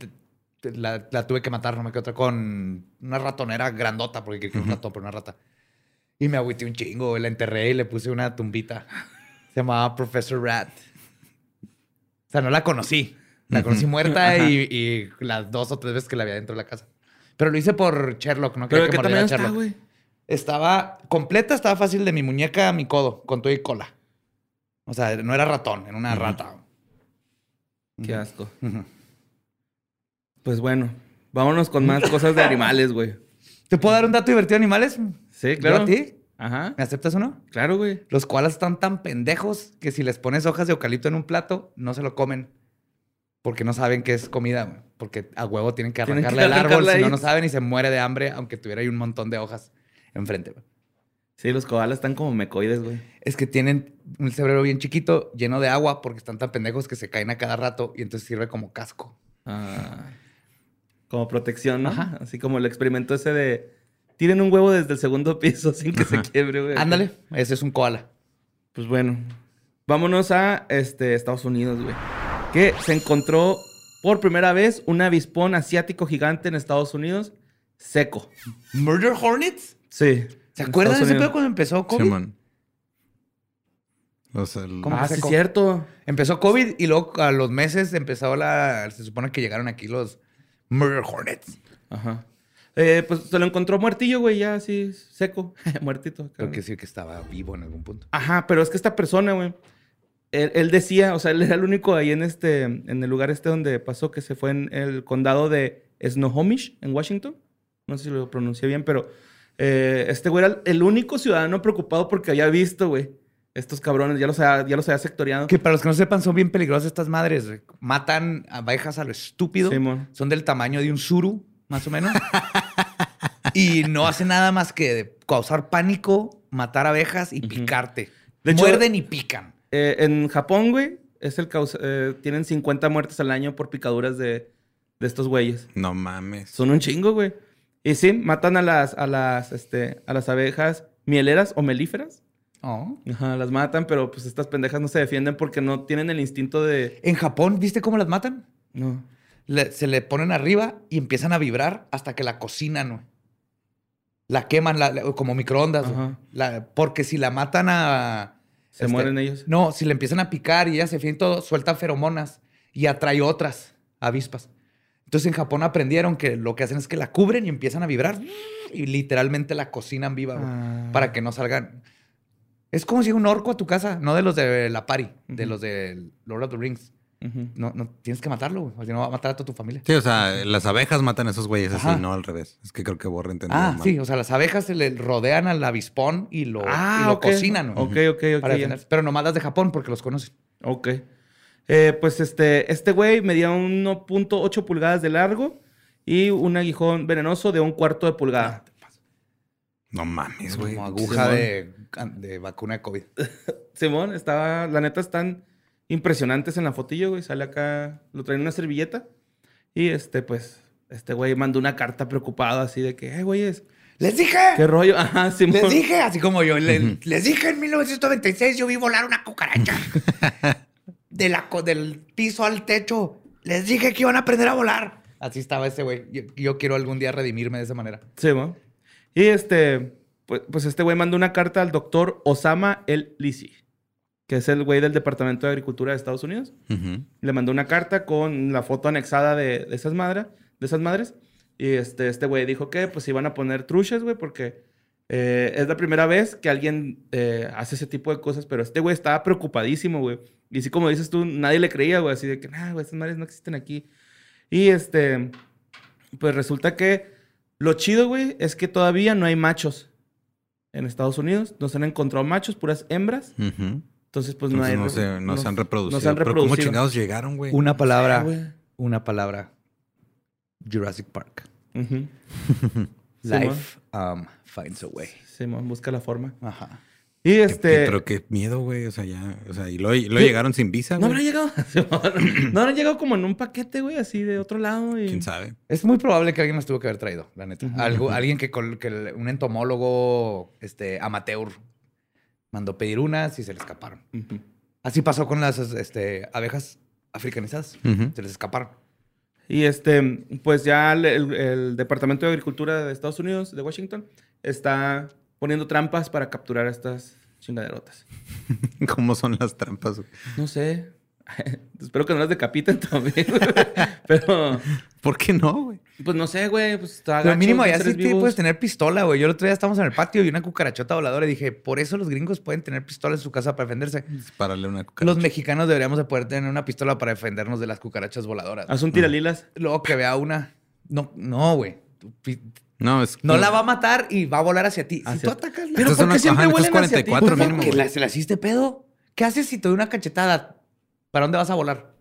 la, la tuve que matar, no me quedé otra, con una ratonera grandota, porque quería era un ratón, pero una rata. Y me agüité un chingo, la enterré y le puse una tumbita. Se llamaba Professor Rat. O sea, no la conocí. La conocí muerta y, y las dos o tres veces que la había dentro de la casa. Pero lo hice por Sherlock, no quería ¿de que qué mordiera está, Sherlock. güey? Estaba completa, estaba fácil de mi muñeca a mi codo, con todo y cola. O sea, no era ratón, era una rata. Qué asco. Pues bueno, vámonos con más cosas de animales, güey. ¿Te puedo dar un dato divertido de animales? Sí, ¿Yo claro. a ti? Ajá. ¿Me aceptas o no? Claro, güey. Los koalas están tan pendejos que si les pones hojas de eucalipto en un plato, no se lo comen. Porque no saben que es comida, güey. Porque a huevo tienen que Tienen que arrancarle el árbol, si no, no saben y se muere de hambre, aunque tuviera ahí un montón de hojas enfrente, güey. Sí, los koalas están como mecoides, güey. Es que tienen un cerebro bien chiquito, lleno de agua, porque están tan pendejos que se caen a cada rato y entonces sirve como casco. Ah, como protección, ¿no? Ajá. Así como el experimento ese de... Tiren un huevo desde el segundo piso sin que se quiebre, güey. Ándale, ese es un koala. Pues bueno, vámonos a este, Estados Unidos, güey. Que se encontró por primera vez un avispón asiático gigante en Estados Unidos seco. ¿Murder Hornets? Sí. ¿Se acuerdan de ese pedo cuando empezó COVID? Simón. O sea, el- ¿Cómo? Ah, sí, cierto. Empezó COVID y luego a los meses empezó la... Se supone que llegaron aquí los Murder Hornets. Ajá. Eh, pues se lo encontró muertillo, güey, ya así seco, muertito. Creo que sí que estaba vivo en algún punto. Ajá, pero es que esta persona, güey, él, él decía, o sea, él era el único ahí en este, en el lugar este donde pasó, que se fue en el condado de Snohomish, en Washington. No sé si lo pronuncié bien, pero eh, este güey era el único ciudadano preocupado porque había visto, güey, estos cabrones, ya los había, ya los había sectoriado. Que para los que no sepan, son bien peligrosas estas madres. güey. Matan abejas a lo estúpido. Son del tamaño de un suru, más o menos. y no hacen nada más que causar pánico, matar abejas y picarte. De hecho- Muerden y pican. Eh, en Japón, güey, es el causa- eh, tienen 50 muertes al año por picaduras de, de estos güeyes. no mames. Son un chingo, güey. Y sí, matan a las, a las, este, a las abejas mieleras o melíferas. Oh. Ajá, las matan, pero pues estas pendejas no se defienden porque no tienen el instinto de... En Japón, ¿viste cómo las matan? No. Le- se le ponen arriba y empiezan a vibrar hasta que la cocinan, güey. La queman la- la- como microondas. La- porque si la matan a... Se este, mueren ellos. No, si le empiezan a picar y ella se fía en todo, suelta feromonas y atrae otras avispas. Entonces en Japón aprendieron que lo que hacen es que la cubren y empiezan a vibrar y literalmente la cocinan viva Ah. para que no salgan. Es como si un orco a tu casa, no de los de la pari, de Ujú. los de Lord of the Rings. No, no tienes que matarlo, güey, o si no va a matar a toda tu familia. Sí, o sea, las abejas matan a esos güeyes así, no al revés. Es que creo que Borre entendió Ah, mal. sí, o sea, las abejas se le rodean al avispón y lo, y lo ok. cocinan. güey, Ok, ok, para. Pero nomás las de Japón porque los conocen. Ok. Eh, pues este, este güey medía 1.8 pulgadas de largo y un aguijón venenoso de un cuarto de pulgada. No mames, güey. Como aguja de, de vacuna de COVID. Simón, estaba, la neta están impresionantes en la fotillo, güey. Sale acá, lo traen en una servilleta. Y este, pues, este güey mandó una carta preocupado así de que, eh, güeyes, ¡Les dije! ¿qué rollo? Ajá. Les dije, así como yo. le- Les dije en 1996 yo vi volar una cucaracha. de la, co- del piso al techo. Les dije que iban a aprender a volar. Así estaba ese güey. Yo, yo quiero algún día redimirme de esa manera. Simón. Y este, pues, pues este güey mandó una carta al doctor Osama El Lisi, que es el güey del Departamento de Agricultura de Estados Unidos. Le mandó una carta con la foto anexada de, de esas, madres, de esas madres. Y este, este güey dijo que pues iban a poner truchas, güey, porque eh, es la primera vez que alguien eh, hace ese tipo de cosas. Pero este güey estaba preocupadísimo, güey. Y así como dices tú, nadie le creía, güey. Así de que, nah, güey, estas madres no existen aquí. Y este, pues resulta que lo chido, güey, es que todavía no hay machos en Estados Unidos. No se han encontrado machos, puras hembras. Ujú. Entonces, pues no hay... no, se, no se han reproducido. No se han Pero ¿cómo reproducido. chingados llegaron, güey? Una palabra. una palabra. Jurassic Park. Life um, finds a way. Simón, busca la forma. Ajá. Y Qué- este. Pero qué miedo, güey. O sea, ya. O sea, y lo, y lo llegaron sin visa, No güey. habrán llegado. No habrán llegado como en un paquete, güey, así de otro lado. Y... ¿Quién sabe? Es muy probable que alguien las tuvo que haber traído, la neta. Algo, alguien que, que un entomólogo este, amateur mandó pedir unas y se le escaparon. Así pasó con las este, abejas africanizadas. Se les escaparon. Y este, pues ya el, el- Departamento de Agricultura de Estados Unidos, de Washington, está poniendo trampas para capturar a estas chingaderotas. ¿Cómo son las trampas? No sé. Espero que no las decapiten también. Pero, ¿Por qué no, güey? pues no sé, güey. Pues mínimo ya sí te puedes tener pistola, güey. Yo el otro día estábamos en el patio y una cucarachota voladora y dije, por eso los gringos pueden tener pistola en su casa para defenderse. Dispararle una cucaracha. Los mexicanos deberíamos de poder tener una pistola para defendernos de las cucarachas voladoras. Haz un tiralilas. Luego que vea una. No, no, güey. No, es No la va a matar y va a volar hacia ti. Si tú atacas la... Pero ¿por qué siempre vuelan hacia ti? 44 Pues, mínimo, que güey. la- se la hiciste pedo. ¿Qué haces si te doy una cachetada? ¿Para dónde vas a volar?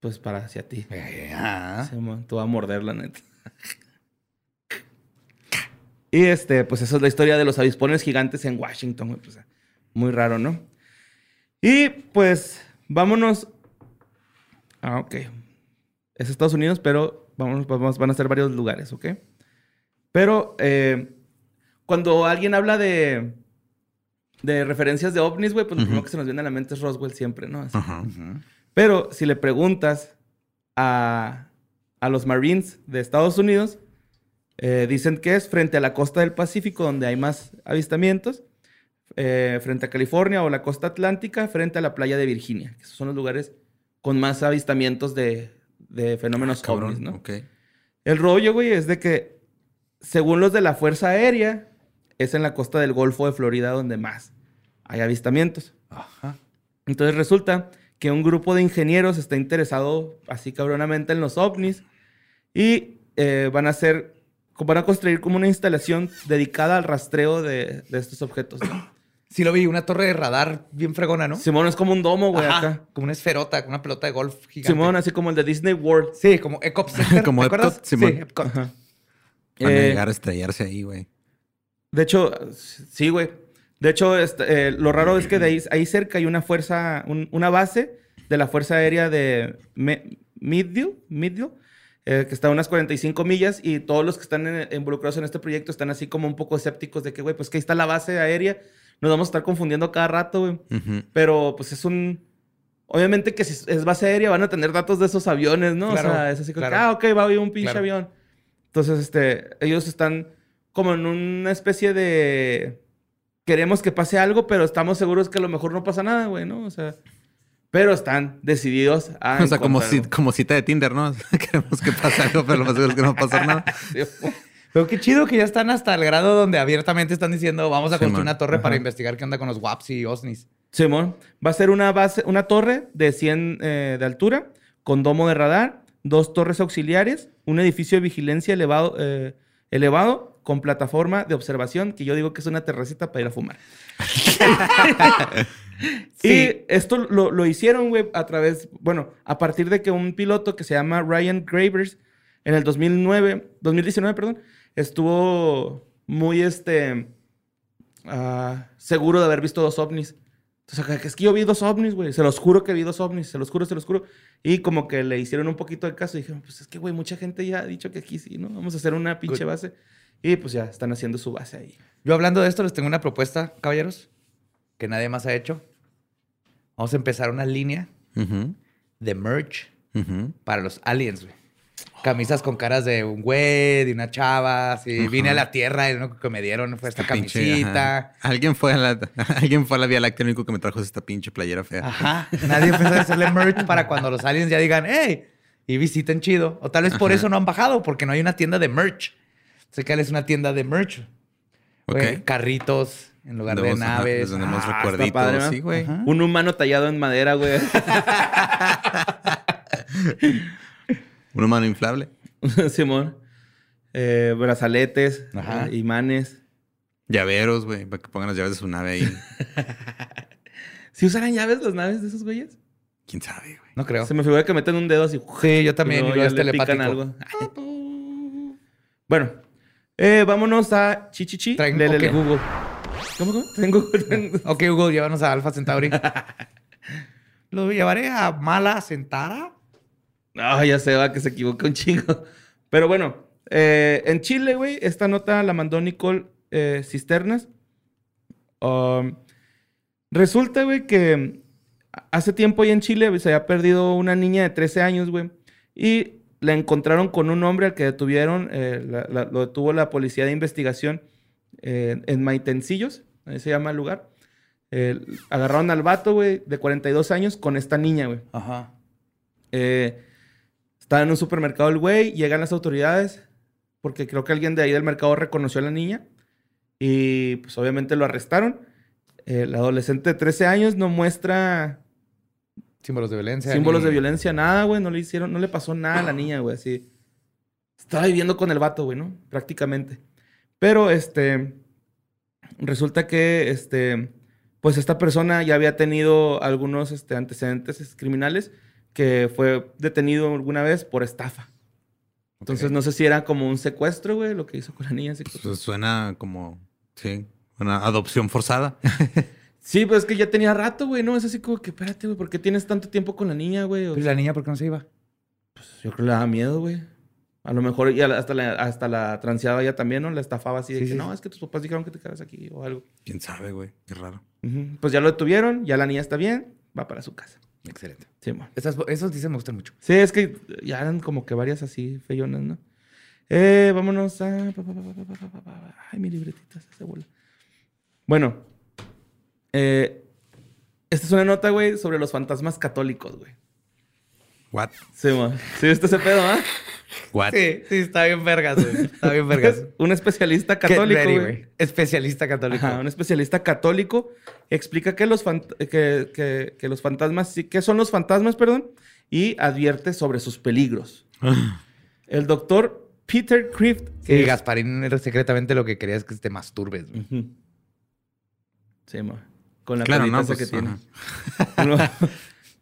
Pues para hacia ti. Ah. Simón, tú vas a morder, la neta. Y este, pues esa es la historia de los avispones gigantes en Washington. Pues, muy raro, ¿no? Y pues, vámonos. Ah, ok. Es Estados Unidos, pero vamos, vamos, van a ser varios lugares, ¿ok? Pero eh, cuando alguien habla de, de referencias de ovnis, güey, pues lo primero que se nos viene a la mente es Roswell siempre, ¿no? Así. Pero si le preguntas a, a los Marines de Estados Unidos, eh, dicen que es frente a la costa del Pacífico donde hay más avistamientos, eh, frente a California o la costa atlántica, frente a la playa de Virginia, que esos son los lugares con más avistamientos de, de fenómenos Ah, Cabrón, ovnis, ¿no? ok. El rollo, güey, es de que, según los de la Fuerza Aérea, es en la costa del Golfo de Florida donde más hay avistamientos. Ajá. Entonces resulta que un grupo de ingenieros está interesado así cabronamente en los ovnis y eh, van a hacer, van a construir como una instalación dedicada al rastreo de, de estos objetos. ¿no? Sí lo vi, una torre de radar bien fregona, ¿no? Simón es como un domo, güey, Ajá, acá. Como una esferota, una pelota de golf gigante. Simón, así como el de Disney World. Sí, como Epcot Center, Como ¿te acuerdas? Epcot, Simón. Sí, Epcot. Ajá. Van a Eh, llegar a estrellarse ahí, güey. De hecho, sí, güey. De hecho, este, eh, lo raro es que de ahí, ahí cerca hay una fuerza, un- una base de la Fuerza Aérea de Me- Midville, Midville, eh, que está a unas 45 millas y todos los que están en- involucrados en este proyecto están así como un poco escépticos de que, güey, pues que ahí está la base aérea, nos vamos a estar confundiendo cada rato, güey. Pero pues es un... Obviamente que si es base aérea van a tener datos de esos aviones, ¿no? Claro, o sea, es así como, que, claro. ah, ok, va a haber un pinche Claro. avión. Entonces, este, ellos están como en una especie de... Queremos que pase algo, pero estamos seguros que a lo mejor no pasa nada, güey, ¿no? O sea, pero están decididos a... o sea, como, cita de Tinder, ¿no? Queremos que pase algo, pero lo más seguro es que no va a pasar nada. Pero qué chido que ya están hasta el grado donde abiertamente están diciendo vamos a construir una torre para investigar qué onda con los WAPs y OSNIs. Simón, va a ser una base, una torre de 100 eh, de altura, con domo de radar, dos torres auxiliares, un edificio de vigilancia elevado, eh, elevado con plataforma de observación, que yo digo que es una terracita para ir a fumar. Y esto lo, lo hicieron, güey, a través, bueno, a partir de que un piloto que se llama Ryan Gravers, en el 2009, 2019, perdón, estuvo muy, este, ah, seguro de haber visto dos ovnis. Entonces, es que yo vi dos ovnis, güey. Se los juro que vi dos ovnis, se los juro, se los juro. Y como que le hicieron un poquito de caso y dijeron, pues es que, güey, mucha gente ya ha dicho que aquí sí, ¿no? Vamos a hacer una pinche Good. Y pues ya están haciendo su base ahí. Yo hablando de esto les tengo una propuesta, caballeros, que nadie más ha hecho. Vamos a empezar una línea de merch ujú. para los aliens, güey. Camisas con caras de un güey, de una chava, así. Vine a la Tierra y lo único que me dieron fue esta Pinche, camisita. Alguien fue a la, alguien fue a la Vía Láctea, lo único que me trajo es esta pinche playera fea. Ajá. Nadie empezó a hacerle merch para cuando los aliens ya digan, hey, y visiten chido. O tal vez por eso no han bajado, porque no hay una tienda de merch. Sé que es una tienda de merch. Güey. Carritos en lugar de Luego, ajá, naves. vendemos Ah, está recuerditos, padre, ¿no? sí, güey. Ajá. Un humano tallado en madera, güey. Una mano inflable. Simón. Eh, brazaletes, Ajá. eh, imanes. Llaveros, güey, para que pongan las llaves de su nave ahí. ¿Si usarán llaves las naves de esos güeyes? ¿Quién sabe, güey? No creo. Se me figura que meten un dedo así. Sí, yo también. y Y luego ya es le pican telepático. algo. Bueno, eh, vámonos a Chichichi. Traen- Lelele. ok. Google. ¿Cómo, cómo? Tengo... tengo- Ok, Hugo, llévanos a Alpha Centauri. Lo llevaré a Mala Centaura. Ah, ya se va que se equivoca un chingo. Pero bueno, eh, en Chile, güey, esta nota la mandó Nicole eh, Cisternas. Um, resulta, güey, que hace tiempo ahí en Chile se había perdido una niña de 13 años, güey. Y la encontraron con un hombre al que detuvieron, eh, la- la- lo detuvo la policía de investigación eh, en Maitencillos, ahí se llama el lugar. Eh, agarraron al vato, güey, de 42 años con esta niña, güey. Ajá. Eh, estaba en un supermercado el güey, llegan las autoridades, porque creo que alguien de ahí del mercado reconoció a la niña. Y pues obviamente lo arrestaron. El adolescente de 13 años no muestra Símbolos de violencia. símbolos ni- de violencia, nada, güey. No le hicieron, no le pasó nada a la niña, güey. Así. Estaba viviendo con el vato, güey, ¿no? Prácticamente. Pero, este, resulta que, este, pues esta persona ya había tenido algunos este, antecedentes criminales que fue detenido alguna vez por estafa. Entonces, no sé si era como un secuestro, güey, lo que hizo con la niña. Pues suena como, sí, una adopción forzada. Sí, pues es que ya tenía rato, güey, ¿no? Es así como que, espérate, güey, ¿por qué tienes tanto tiempo con la niña, güey? O ¿Y la niña por qué no se iba? Yo creo que le daba miedo, güey. A lo mejor ya la- hasta la, hasta la transeaba ella también, ¿no? La estafaba así de Sí, que sí, no, es que tus papás dijeron que te quedas aquí o algo. Quién sabe, güey. Qué raro. Pues ya lo detuvieron, ya la niña está bien, va para su casa. Excelente. Sí. Esas, esos dicen me gustan mucho. Sí, es que ya eran como que varias así feyonas, ¿no? Eh, vámonos a. Ay, mi libretita se bola. Bueno, eh, esta es una nota, güey, sobre los fantasmas católicos, güey. What? Sí, mo. ¿Sí viste ese pedo, ah? What? Sí, sí, está bien vergas, güey. Está bien vergas. Un especialista católico, ready, güey. Especialista católico. Ajá, un especialista católico explica que los, fant- que, que- que los fantasmas, sí, que son los fantasmas, perdón, y advierte sobre sus peligros. El doctor Peter Crift, que Sí, es- Gasparín era secretamente lo que quería es que te masturbes. güey. Sí, mo. Con la Claro, Pues, que tiene.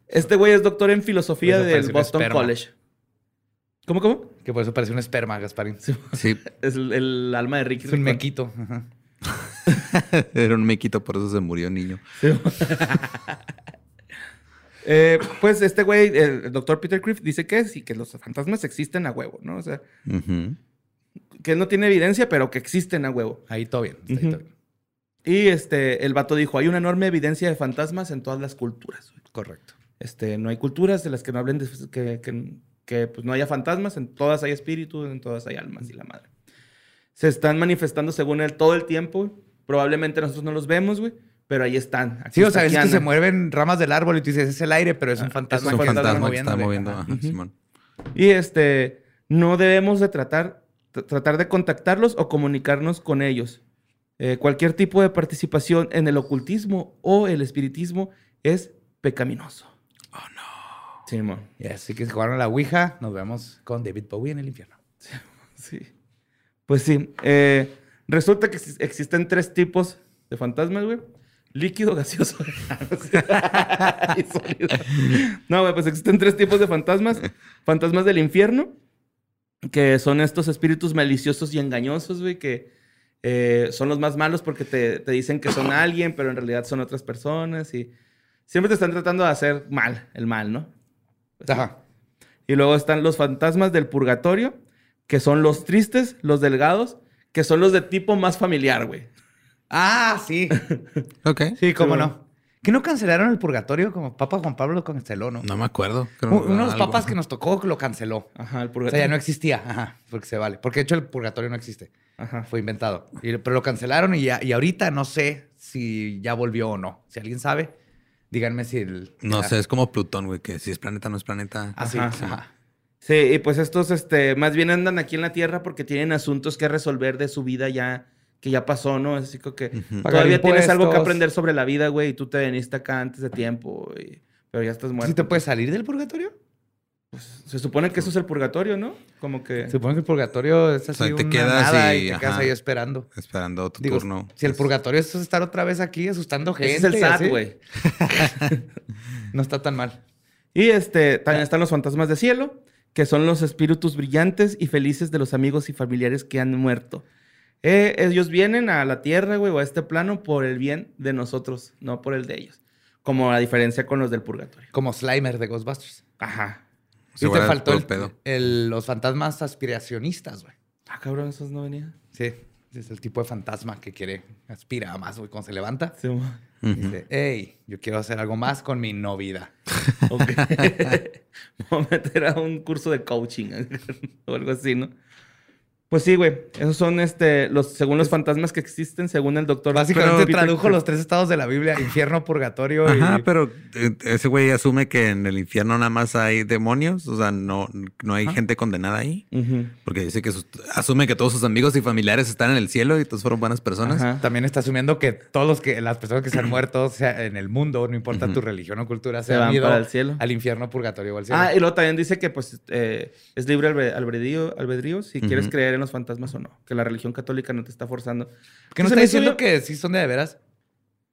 Este güey es doctor en filosofía del Boston. College. ¿Cómo, cómo? Que por eso parece un esperma, Gasparín. Sí, Es el, el alma de Ricky. Es un mequito. Ajá. era un mequito, por eso se murió niño. Eh, pues este güey, el doctor Peter Crift, dice que sí, que los fantasmas existen a huevo, ¿no? O sea, que él no tiene evidencia, pero que existen a huevo. Ahí todo bien. está ahí todo bien. Y este, el vato dijo, hay una enorme evidencia de fantasmas en todas las culturas. güey. Correcto. Este, no hay culturas de las que no hablen de que, que, que, pues, no haya fantasmas, en todas hay espíritus, en todas hay almas y la madre. Se están manifestando según él todo el tiempo. güey. Probablemente nosotros no los vemos, güey, pero ahí están. Aquí Sí, o sea, es que se mueven ramas del árbol y tú dices, es el aire, pero es un Ah, fantasma. es un un que está fantasma que está moviéndole. moviendo. Ajá. Simón. Y este, no debemos de tratar, tr- tratar de contactarlos o comunicarnos con ellos. Eh, cualquier tipo de participación en el ocultismo o el espiritismo es pecaminoso. Oh, no. Sí, mo. Y así que jugaron a la Ouija, nos vemos con David Bowie en el infierno. Sí. Pues sí. eh, resulta que exis- existen tres tipos de fantasmas, güey. Líquido, gaseoso y sólido. No, güey, pues existen tres tipos de fantasmas. Fantasmas del infierno, que son estos espíritus maliciosos y engañosos, güey, que eh, son los más malos porque te, te dicen que son alguien, pero en realidad son otras personas y siempre te están tratando de hacer mal, el mal, ¿no? Ajá. Y luego están los fantasmas del purgatorio, que son los tristes, los delgados, que son los de tipo más familiar, güey. Ah, sí. Ok. Sí, cómo Sí, no. ¿Que no cancelaron el purgatorio como Papa Juan Pablo lo canceló, no? No me acuerdo. Creo- Uno de los algo. papas que nos tocó lo canceló. Ajá, el O purgatorio. sea, ya no existía. Ajá, porque se vale. Porque de hecho el purgatorio no existe. Ajá. Fue inventado. Y- pero lo cancelaron y, ya, y ahorita no sé si ya volvió o no. Si alguien sabe, díganme si el... No la- sé, es como Plutón, güey, que si es planeta no es planeta. Ah, sí. Ajá. Ajá. Sí, y pues estos, este, más bien andan aquí en la Tierra porque tienen asuntos que resolver de su vida ya, que ya pasó, ¿no? Así como que todavía tienes algo que aprender sobre la vida, güey, y tú te veniste acá antes de tiempo, y- pero ya estás muerto. ¿Sí te puedes salir del purgatorio? Se supone que eso es el purgatorio, ¿no? Como que... Supongo que el purgatorio es así sea, te una quedas nada y- y, te quedas ahí esperando. Esperando tu Digo, turno. si el Es- purgatorio es estar otra vez aquí asustando gente. Ese es el SAT, güey. No está tan mal. Y este, también están los fantasmas de cielo, que son los espíritus brillantes y felices de los amigos y familiares que han muerto. Eh, ellos vienen a la tierra, güey, o a este plano por el bien de nosotros, no por el de ellos. Como la diferencia con los del purgatorio. Como Slimer de Ghostbusters. Ajá. Se y te faltó el- pedo. el- los fantasmas aspiracionistas, güey. Ah, cabrón, esos no venían. Sí. Es el tipo de fantasma que quiere, aspira a más, güey, cuando se levanta. Sí, mo. Ujú. Dice, hey, yo quiero hacer algo más con mi no vida. ok. Voy a meter a un curso de coaching o algo así, ¿no? Pues sí, güey. Esos son, este, los, según los fantasmas que existen, según el doctor. Básicamente tradujo los tres estados de la Biblia: infierno, purgatorio Ajá, y. pero eh, ese güey asume que en el infierno nada más hay demonios, o sea, no, no hay gente condenada ahí. Porque dice que sus- asume que todos sus amigos y familiares están en el cielo y todos fueron buenas personas. Ajá. También está asumiendo que todos los que las personas que se han muerto sea, en el mundo, no importa tu religión o cultura, se, Se han van ido para el cielo. al infierno, purgatorio o al cielo. Ah, y luego también dice que pues eh, es libre albe- albedrío, albedrío si quieres creer en los fantasmas o no. Que la religión católica no te está forzando. ¿Qué no está diciendo que sí son de de veras?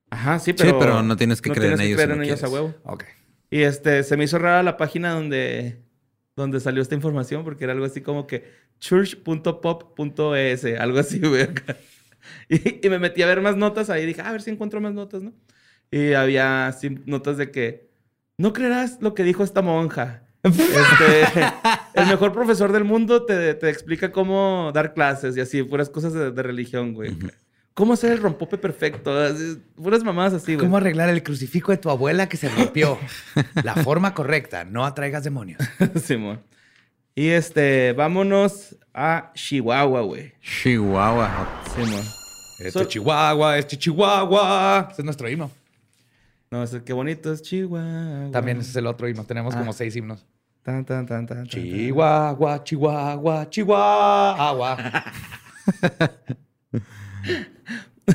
Ajá, sí, pero... pero no tienes que creer en ellos si creer no en ellos a quieres. huevo. Ok. Y este, se me hizo rara la página donde, donde salió esta información porque era algo así como que church.pop.es, algo así, güey. acá. Y, y me metí a ver más notas ahí. Dije, "Ah, a ver si encuentro más notas, ¿no? Y había así notas de que no creerás lo que dijo esta monja. Este, el mejor profesor del mundo te, te explica cómo dar clases y así, puras cosas de, de religión, güey. ¿Cómo hacer el rompope perfecto? Así, puras mamadas así, güey. ¿Cómo arreglar el crucifijo de tu abuela que se rompió? La forma correcta, no atraigas demonios. Simón. Y este, vámonos a Chihuahua, güey. Chihuahua. Simón. Este So- Chihuahua, este Chihuahua. Ese es nuestro himno. No, es qué bonito es Chihuahua. También ese es el otro himno. Tenemos Ah. como seis himnos. Tan, tan, tan, tan, tan, Chihuahua, Chihuahua, Chihuahua.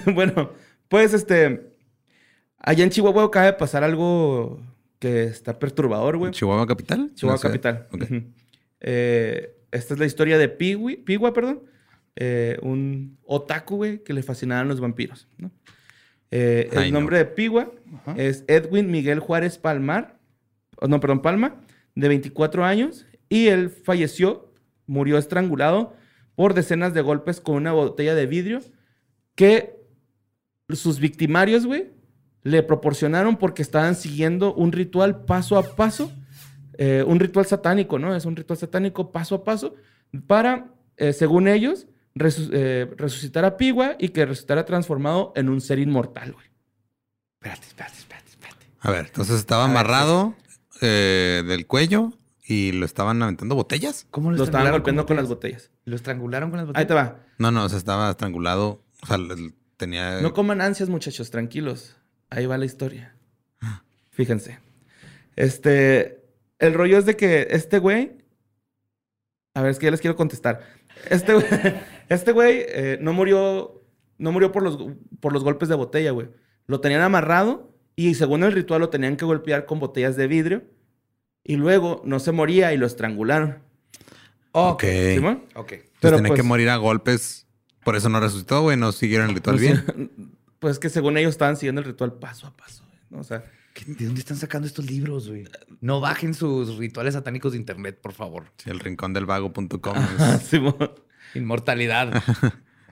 bueno, pues este. Allá en Chihuahua acaba de pasar algo que está perturbador, güey. ¿Chihuahua capital? Chihuahua No capital. Ok. Ujú. Eh, esta es la historia de Piwi, Piwa, perdón. Eh, un otaku, güey, que le fascinaban los vampiros, ¿no? Eh, el nombre de Piwa es Edwin Miguel Juárez Palmar. oh, No, perdón, Palma, de 24 años. Y él falleció, murió estrangulado por decenas de golpes con una botella de vidrio que sus victimarios, güey, le proporcionaron porque estaban siguiendo un ritual paso a paso eh, un ritual satánico, ¿no? Es un ritual satánico paso a paso para, eh, según ellos, resu- eh, resucitar a Pigua y que resucitara transformado en un ser inmortal, güey. Espérate, espérate, espérate, espérate. A ver, entonces estaba amarrado eh, del cuello y lo estaban aventando botellas. ¿Cómo Lo estaban estrangularon golpeando con las botellas? ¿Lo estrangularon con las Ahí botellas? te va. No, no, o sea, estaba estrangulado. O sea, tenía. No coman ansias, muchachos, tranquilos. Ahí va la historia. Fíjense. Este. El rollo es de que este güey. A ver, es que ya les quiero contestar. Este güey, este güey eh, no murió. No murió por los, por los golpes de botella, güey. Lo tenían amarrado y según el ritual lo tenían que golpear con botellas de vidrio. Y luego no se moría y lo estrangularon. Ok. ¿Simón? Ok. Pues Pero tenía pues- que morir a golpes. Por eso no resucitó, güey. No siguieron el ritual bien. Pues que según ellos estaban siguiendo el ritual paso a paso. güey, ¿no? O sea, ¿Qué- ¿De dónde están sacando estos libros, güey? No bajen sus rituales satánicos de internet, por favor. Sí, el rincón del vago.com. Simón. Inmortalidad.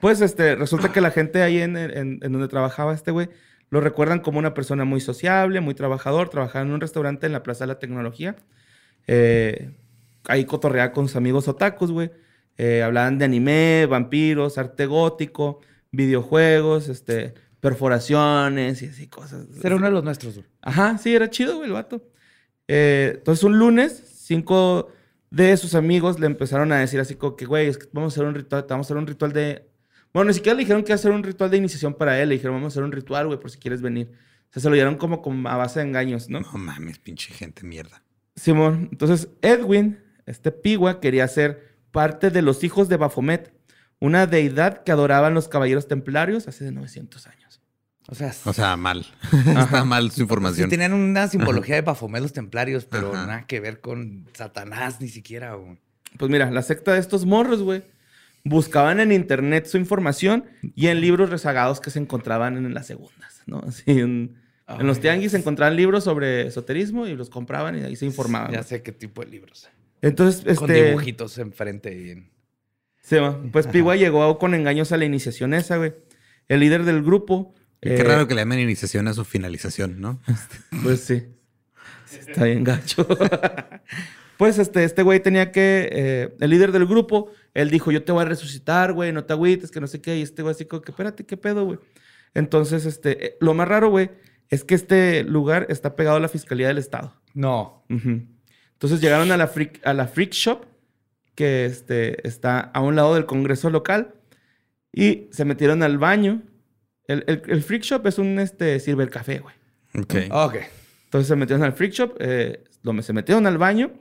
Pues este, resulta que la gente ahí en, en- en donde trabajaba este güey, lo recuerdan como una persona muy sociable, muy trabajador, trabajaba en un restaurante en la Plaza de la Tecnología. Eh, ahí cotorreaba con sus amigos otakus, güey. Eh, hablaban de anime, vampiros, arte gótico, videojuegos, este, perforaciones y así cosas. Era uno de los nuestros, güey. Ajá, sí, era chido, güey, el vato. Eh, entonces, un lunes, cinco de sus amigos le empezaron a decir así como que, güey, es que vamos a hacer un ritual, te vamos a hacer un ritual de... Bueno, ni siquiera le dijeron que iba a hacer un ritual de iniciación para él. Le dijeron, vamos a hacer un ritual, güey, por si quieres venir. O sea, se lo dieron como, como a base de engaños, ¿no? No mames, pinche gente mierda. Simón. Entonces, Edwin, este pigua, quería ser parte de los hijos de Baphomet, una deidad que adoraban los caballeros templarios hace de 900 años. O sea, O sea, mal. Está mal su sí información. tenían una simbología de Baphomet los templarios, pero Ajá. nada que ver con Satanás ni siquiera, güey. Pues mira, la secta de estos morros, güey, buscaban en internet su información y en libros rezagados que se encontraban en las segundas, ¿no? Así en, en los tianguis se encontraban libros sobre esoterismo y los compraban y ahí se informaban. Ya sé qué tipo de libros. Entonces, Con este... dibujitos enfrente y en... se va. Pues Pigua llegó con engaños a la iniciación esa, güey. El líder del grupo... Qué eh, raro que le llamen iniciación a su finalización, ¿no? Pues sí. Sí, Está bien gacho. pues este, este güey tenía que. eh, el líder del grupo, él dijo: Yo te voy a resucitar, güey, no te agüites, que no sé qué. Y este güey así como que, espérate, ¿qué pedo, güey? Entonces, este, eh, lo más raro, güey, es que este lugar está pegado a la fiscalía del estado. No. Entonces llegaron a la freak, a la freak shop que este, está a un lado del Congreso local. Y se metieron al baño. El, el, el freak shop es un este, café, güey. Ok. Ok. Entonces se metieron al freak shop, eh, se metieron al baño,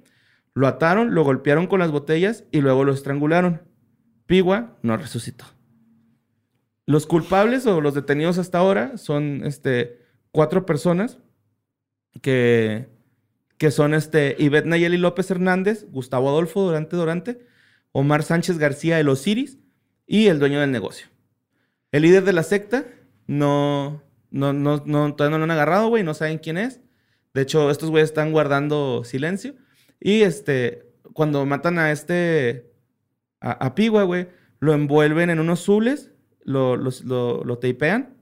lo ataron, lo golpearon con las botellas y luego lo estrangularon. Pigua no resucitó. Los culpables o los detenidos hasta ahora son este, cuatro personas que, que son este, Ivette Nayeli López Hernández, Gustavo Adolfo Durante Durante, Omar Sánchez García El Osiris y el dueño del negocio. El líder de la secta no, no, no, no todavía no lo han agarrado, güey, no saben quién es. De hecho, estos güeyes están guardando silencio. Y este, cuando matan a este, a, a Pigua, güey, lo envuelven en unos zules, lo, lo, lo tapean,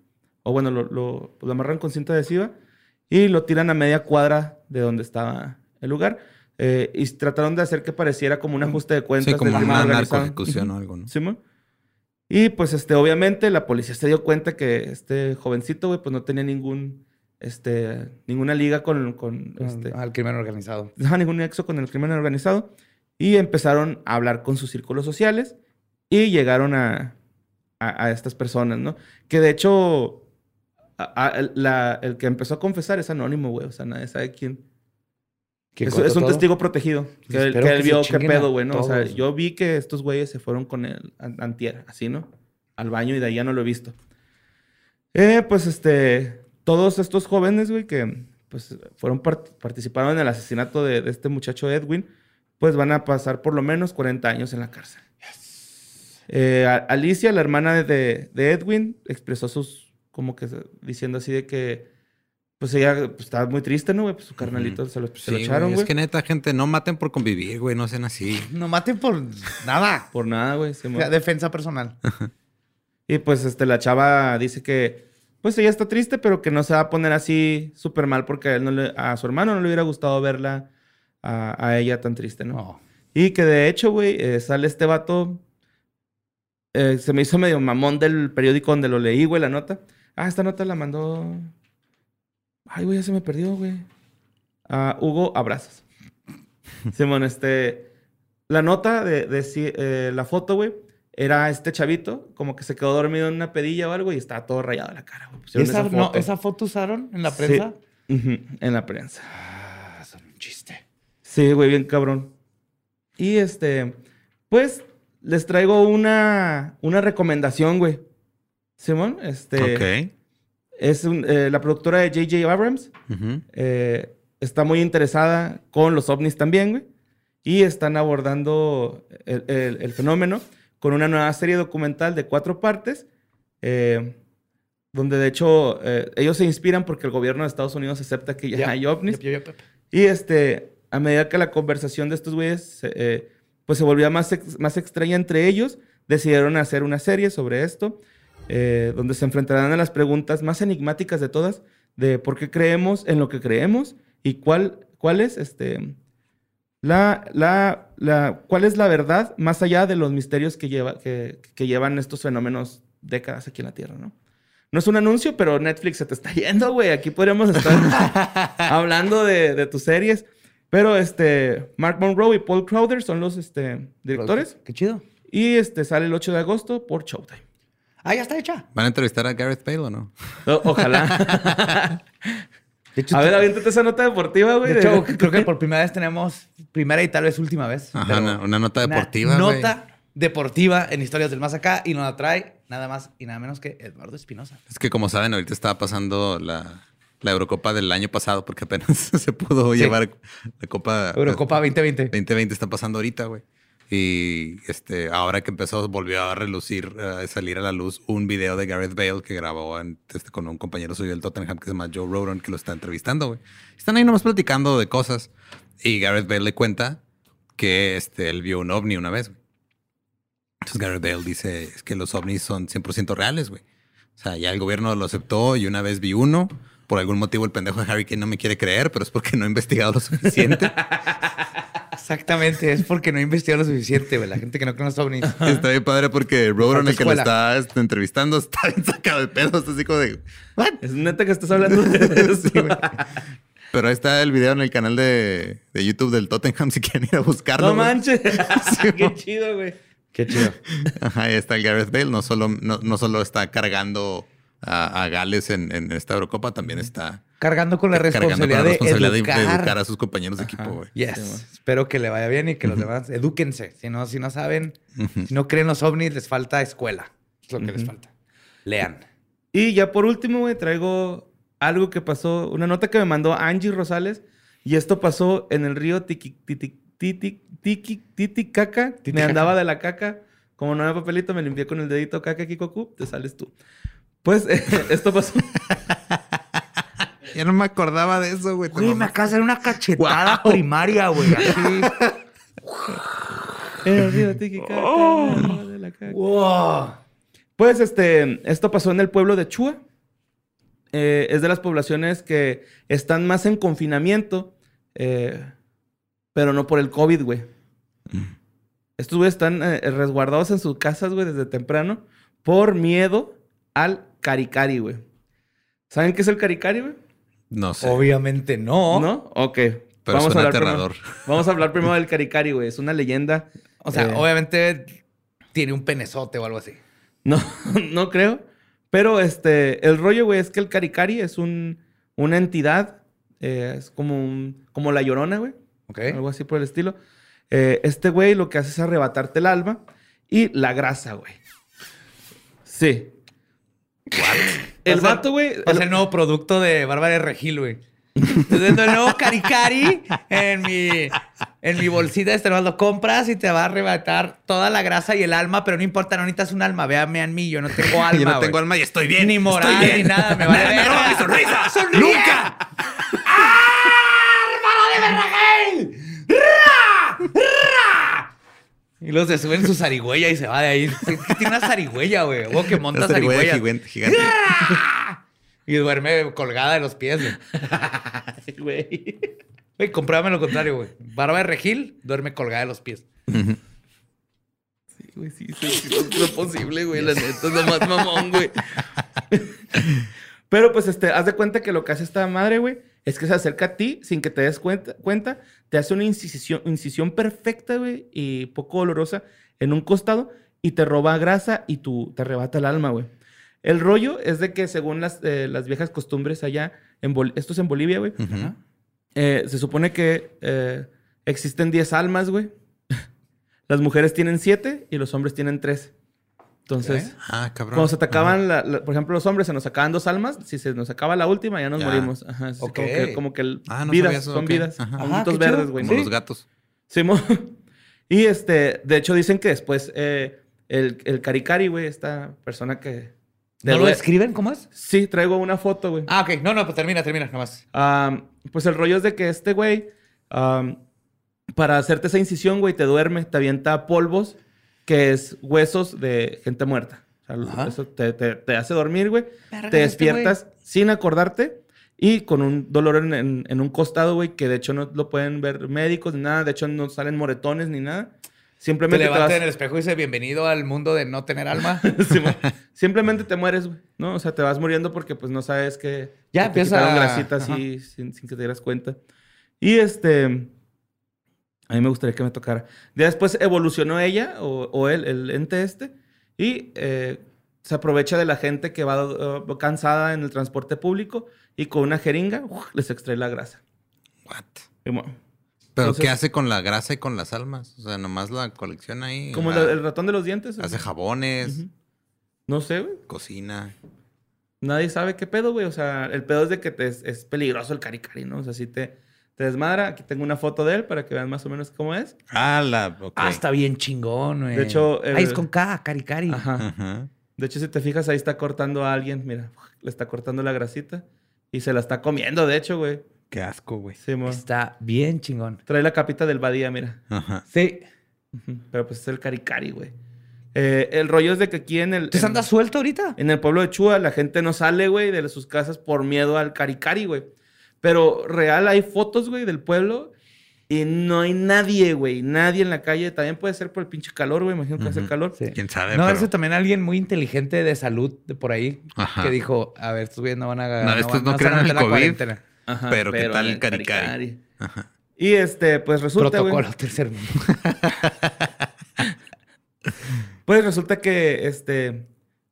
o bueno, lo, lo, pues, lo amarran con cinta adhesiva y lo tiran a media cuadra de donde estaba el lugar. Eh, y trataron de hacer que pareciera como un ajuste de cuentas. Sí, como una narcoejecución o algo, ¿no? Simón. Y pues, este, obviamente, la policía se dio cuenta que este jovencito, güey, pues no tenía ningún, este, ninguna liga con, con este, Al crimen organizado. no ningún nexo con el crimen organizado. Y empezaron a hablar con sus círculos sociales y llegaron a, a, a estas personas, ¿no? Que de hecho, a- la- el que empezó a confesar es anónimo, güey. O sea, nadie sabe quién. ¿Quién Es, es un todo? testigo protegido. Que, él- que que él vio qué pedo, güey, ¿no? O sea, yo vi que estos güeyes se fueron con el an- antier, así, ¿no? Al baño y de ahí ya no lo he visto. Eh, pues, este... Todos estos jóvenes, güey, que pues fueron part- participaron en el asesinato de, de este muchacho Edwin, pues van a pasar por lo menos 40 años en la cárcel. Eh, Alicia, la hermana de- Edwin, expresó sus, como que diciendo así de que, pues ella pues, estaba muy triste, ¿no, güey? Pues su carnalito se lo, se Sí, lo güey, echaron, güey. Es que neta, gente, no maten por convivir, güey. No sean así. No maten por nada. Por nada, güey. O sea, defensa personal. Y pues este, la chava dice que, pues ella está triste, pero que no se va a poner así súper mal porque a, él no le- a su hermano no le hubiera gustado verla a, a ella tan triste, ¿no? No. Y que de hecho, güey, eh, sale este vato. eh, se me hizo medio mamón del periódico donde lo leí, güey, la nota. Ah, esta nota la mandó. Ay, güey, ya se me perdió, güey. Ah, Hugo Abrazos. Simón, este. La nota de, eh, la foto, güey, era este chavito, como que se quedó dormido en una pedilla o algo y estaba todo rayado la cara, ¿Esa, esa no, foto. ¿Esa foto usaron en la Sí. prensa? En la prensa. Ah, son un chiste. Sí, güey, bien cabrón. Y este, pues les traigo una, una recomendación, güey. Simón, este, Ok. es un- eh, la productora de J.J. Abrams. Eh, está muy interesada con los ovnis también, güey. Y están abordando el, el- el fenómeno con una nueva serie documental de cuatro partes. eh, donde de hecho eh, ellos se inspiran porque el gobierno de Estados Unidos acepta que ya Ya. hay ovnis. Yep, yep, yep. Y este, a medida que la conversación de estos güeyes eh, pues se volvía más, ex- más extraña entre ellos, decidieron hacer una serie sobre esto, eh, donde se enfrentarán a las preguntas más enigmáticas de todas, de por qué creemos en lo que creemos y cuál, cuál es este, la, la, la, cuál es la verdad más allá de los misterios que, lleva, que, que llevan estos fenómenos décadas aquí en la Tierra, ¿no? No es un anuncio, pero Netflix se te está yendo, güey. Aquí podríamos estar hablando de, de tus series. Pero este, Mark Monroe y Paul Crowder son los este, directores. Qué chido. Y este, sale el 8 de agosto por Showtime. Ah, ya está hecha. ¿Van a entrevistar a Gareth Bale o no? O- ojalá. De hecho, a ver, aviéntate esa nota deportiva, güey. de hecho, de- creo que por primera vez tenemos, primera y tal vez última vez. Ajá, una, una nota una deportiva, güey. Nota deportiva en Historias del Más Acá y nos la trae nada más y nada menos que Eduardo Espinosa. Es que como saben, ahorita estaba pasando la, la Eurocopa del año pasado porque apenas se pudo Sí. llevar la Copa Eurocopa 2020. 2020 está pasando ahorita, güey. Y este, ahora que empezó, volvió a relucir, a salir a la luz un video de Gareth Bale que grabó en- este, con un compañero suyo del Tottenham que se llama Joe Rodon, que lo está entrevistando, güey. Están ahí nomás platicando de cosas. Y Gareth Bale le cuenta que este, él vio un ovni una vez, güey. Entonces Gareth Bale dice es que los ovnis son 100% reales, güey. O sea, ya el gobierno lo aceptó y una vez vi uno. Por algún motivo el pendejo de Harry Kane no me quiere creer, pero es porque no he investigado lo suficiente. Exactamente, es porque no he investigado lo suficiente, güey. La gente que no conoce ovnis. Está bien padre porque falta el que lo está este, entrevistando, está bien sacado de pedo. Está así como de... ¿What? Es neta que estás hablando de eso. Sí, güey. Pero ahí está el video en el canal de, de YouTube del Tottenham si quieren ir a buscarlo. No manches. Qué chido, güey. Qué chido. Ajá, ahí está el Gareth Bale. No solo, no, no solo está cargando a, a Gales en, en esta Eurocopa, también está Cargando con la cargando con responsabilidad, la responsabilidad de, educar. de educar a sus compañeros de equipo, güey. Yes. Espero que le vaya bien y que los demás edúquense. Si no, si no saben, si no creen los ovnis, les falta escuela. Es lo que les falta. Lean. Y ya por último, güey, traigo algo que pasó, una nota que me mandó Angie Rosales. Y esto pasó en el río Tiki, Titi- Titi- Tiki- Titicaca. Me andaba de la caca. Como no había papelito, me limpié con el dedito caca, Kikoku. Te sales tú. Pues esto pasó. Ya no me acordaba de eso, güey. Güey, me mamaste. acaba de hacer una cachetada primaria, güey. Así. Caca. wow. Pues este, esto pasó en el pueblo de Chua. Eh, es de las poblaciones que están más en confinamiento, eh, pero no por el COVID, güey. Estos güeyes están eh, resguardados en sus casas, güey, desde temprano, por miedo al caricari, güey. ¿Saben qué es el caricari, güey? No sé. Obviamente no. ¿No? Ok. Pero suena hablar aterrador. Primero, vamos a hablar primero del caricari, güey. Es una leyenda. O sea, eh, obviamente tiene un penezote o algo así. No, no creo. Pero este, el rollo, güey, es que el Caricari es un, una entidad, eh, es como, un- como la llorona, güey. Ok. Algo así por el estilo. Eh, este güey lo que hace es arrebatarte el alma y la grasa, güey. Sí. El vato, güey. Sea, el- nuevo producto de Bárbara de Regil, güey. Estoy viendo el nuevo Caricari en mi, en mi bolsita. Este nomás lo compras y te va a arrebatar toda la grasa y el alma, pero no importa, no necesitas un alma. Véame a mí, yo no tengo alma. Yo no tengo alma y estoy bien. Ni moral, bien. ni nada. Me vale mi verga. sonrisa. ¡Sonríe! ¡Nunca! Y los se suben su zarigüeya y se va de ahí. ¿Qué tiene una zarigüeya, güey? O que monta Esta zarigüeya zarigüeya. gigante. gigante. Y duerme colgada de los pies, güey. güey. Güey, compruébame lo contrario, güey. Barba de Regil duerme colgada de los pies. Sí, güey, sí, sí, sí, no es posible, güey. La neta es lo más mamón, güey. Pero pues, este, haz de cuenta que lo que hace esta madre, güey, es que se acerca a ti sin que te des cuenta, cuenta te hace una incisión, incisión perfecta, güey, y poco dolorosa en un costado y te roba grasa y tú te arrebata el alma, güey. El rollo es de que según las, eh, las viejas costumbres allá, en Bol- esto es en Bolivia, güey, eh, se supone que eh, existen 10 almas, güey. Las mujeres tienen 7 y los hombres tienen 3. Entonces, Ah, cuando se te acaban, la- la- por ejemplo, los hombres se nos acaban dos almas. Si se nos acaba la última, ya nos Ya. morimos. Ajá, como que, como que el- Ah, no vidas, eso, son ok. vidas. Ajá. Qué verdes, güey. Como los gatos. Simón. y este, de hecho, dicen que después eh, el, el Caricari, güey, esta persona que. ¿No de- lo escriben? ¿Cómo es? Sí, traigo una foto, güey. Ah, ok. No, no, pues termina, termina, nomás. Pues el rollo es de que este güey, para hacerte esa incisión, güey, te duerme, te avienta polvos, que es huesos de gente muerta. O sea, eso te, te- te hace dormir, güey. Verga, Te este despiertas sin acordarte y con un dolor en, en- en un costado, güey, que de hecho no lo pueden ver médicos ni nada. De hecho, no salen moretones ni nada. Te Simplemente te, levanta vas- en el espejo y dice bienvenido al mundo de no tener alma. Simón. Simplemente te mueres, güey. ¿No? O sea, te vas muriendo porque pues no sabes que... Ya que te empieza quitaron a- grasita así sin, sin que te dieras cuenta. Y este... A mí me gustaría que me tocara. Ya después evolucionó ella o, o él, el ente este. Y eh, se aprovecha de la gente que va uh, cansada en el transporte público y con una jeringa ¡uf! les extrae la grasa. What? Y bueno, ¿Pero Entonces- qué hace con la grasa y con las almas? O sea, nomás la colección ahí. como la- el, ratón de los dientes. Hace jabones. No sé, güey. cocina. Nadie sabe qué pedo, güey. O sea, el pedo es de que te es, es peligroso el caricari, ¿no? O sea, si te, te desmadra, aquí tengo una foto de él para que vean más o menos cómo es. Ah, la. ok. Ah, está bien chingón, güey. De hecho, Ay, es con K, cari, cari. Ajá. Ajá. De hecho, si te fijas, ahí está cortando a alguien, mira, le está cortando la grasita y se la está comiendo, de hecho, güey. Qué asco, güey. Sí, mo. Está bien chingón. Trae la capita del Badía, mira. Ajá. Sí. Pero pues es el caricari, güey. Eh, el rollo es de que aquí en el... ¿Te andas suelto ahorita? En el pueblo de Chua, la gente no sale, güey, de sus casas por miedo al caricari, güey. Pero real hay fotos, güey, del pueblo y no hay nadie, güey. Nadie en la calle. También puede ser por el pinche calor, güey. Imagino que hace Ujú. calor. Sí. ¿Quién sabe? No, pero- ese también alguien muy inteligente de salud de por ahí Ajá. que dijo, a ver, estos güeyes no van a No, no estos van- no a en el la COVID. cuarentena. Ajá, pero, ¿qué tal el caricari? caricari. Y este, pues resulta, güey, Protocolo tercer mundo. Pues resulta que este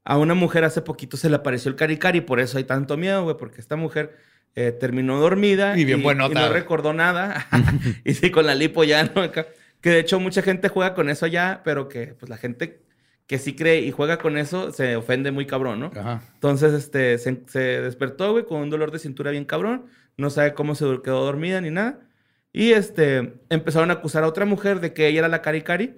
a una mujer hace poquito se le apareció el caricari, por eso hay tanto miedo, güey, porque esta mujer eh, terminó dormida Y bien buenota, y no recordó nada. y sí, con la lipo ya, ¿no? Que de hecho mucha gente juega con eso ya, pero que pues la gente que sí cree y juega con eso se ofende muy cabrón, ¿no? Ajá. Entonces, este, se, se despertó, güey, con un dolor de cintura bien cabrón. No sabe cómo se quedó dormida ni nada. Y, este, empezaron a acusar a otra mujer de que ella era la cari-cari.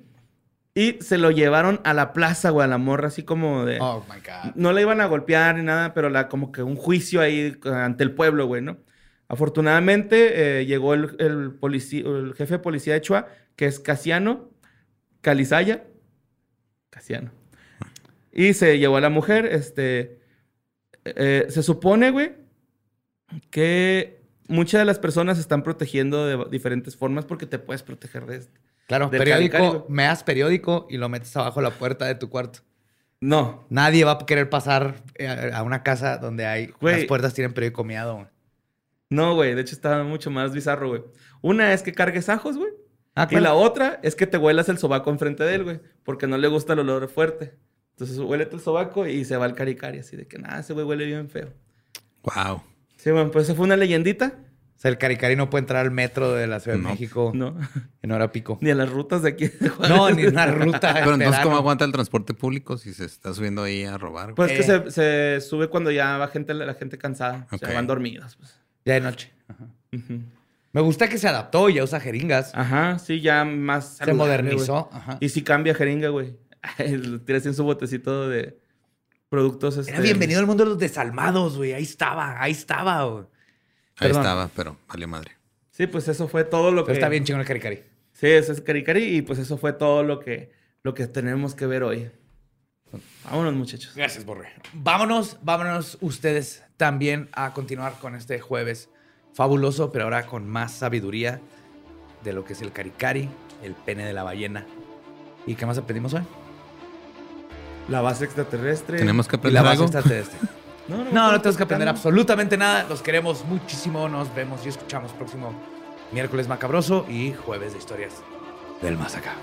Y se lo llevaron a la plaza, güey, a la morra, así como de... Oh my God. No la iban a golpear ni nada, pero la, como que un juicio ahí eh, ante el pueblo, güey, ¿no? Afortunadamente, eh, llegó el, el, polici- el jefe de policía de Chua, que es Casiano Calizaya. Casiano. Y se llevó a la mujer, este... eh, se supone, güey, que muchas de las personas se están protegiendo de diferentes formas porque te puedes proteger de esto. Claro, periódico, caricari, güey. me das periódico y lo metes abajo la puerta de tu cuarto. No, Nadie va a querer pasar eh, a una casa donde hay Güey. las puertas tienen periódico miado. güey. no, güey. De hecho, está mucho más bizarro, güey. Una es que cargues ajos, güey. Ah, Y la otra es que te huelas el sobaco enfrente de él, güey. Porque no le gusta el olor fuerte. Entonces huélete el sobaco y se va al caricari. Así de que, nada, ese güey huele bien feo. Wow. Sí, bueno, pues esa fue una leyendita. O sea, el caricari no puede entrar al metro de la Ciudad No. de México No. en hora pico. Ni a las rutas de aquí. de. No, ni una ruta. Pero entonces, verano. ¿cómo aguanta el transporte público si se está subiendo ahí a robar? Pues que Eh. se, se sube cuando ya va gente, la gente cansada. O Ok. sea, van dormidas, pues. Ya de noche. Ajá. Me gusta que se adaptó y ya usa jeringas. Ajá, sí, ya más se modernizó. Ajá. Y sí cambia jeringa, güey. Lo Tira así en su botecito de productos. Era este, bienvenido al mundo de los desalmados, güey. Ahí estaba, ahí estaba, güey. Ahí perdón. estaba, pero valió madre. Sí, pues eso fue todo lo Pero que... está bien chingón el caricari. Sí, ese es Caricari y pues eso fue todo lo que, lo que tenemos que ver hoy. Vámonos, muchachos. Gracias, Borre. Vámonos, vámonos ustedes también a continuar con este jueves fabuloso, pero ahora con más sabiduría de lo que es el caricari, el pene de la ballena. ¿Y qué más aprendimos hoy? La base extraterrestre. Tenemos que Y aprender la base algo. extraterrestre. No, no, No, no tenemos que aprender absolutamente nada. Los queremos muchísimo. Nos vemos y escuchamos próximo miércoles macabroso y jueves de historias del más acá.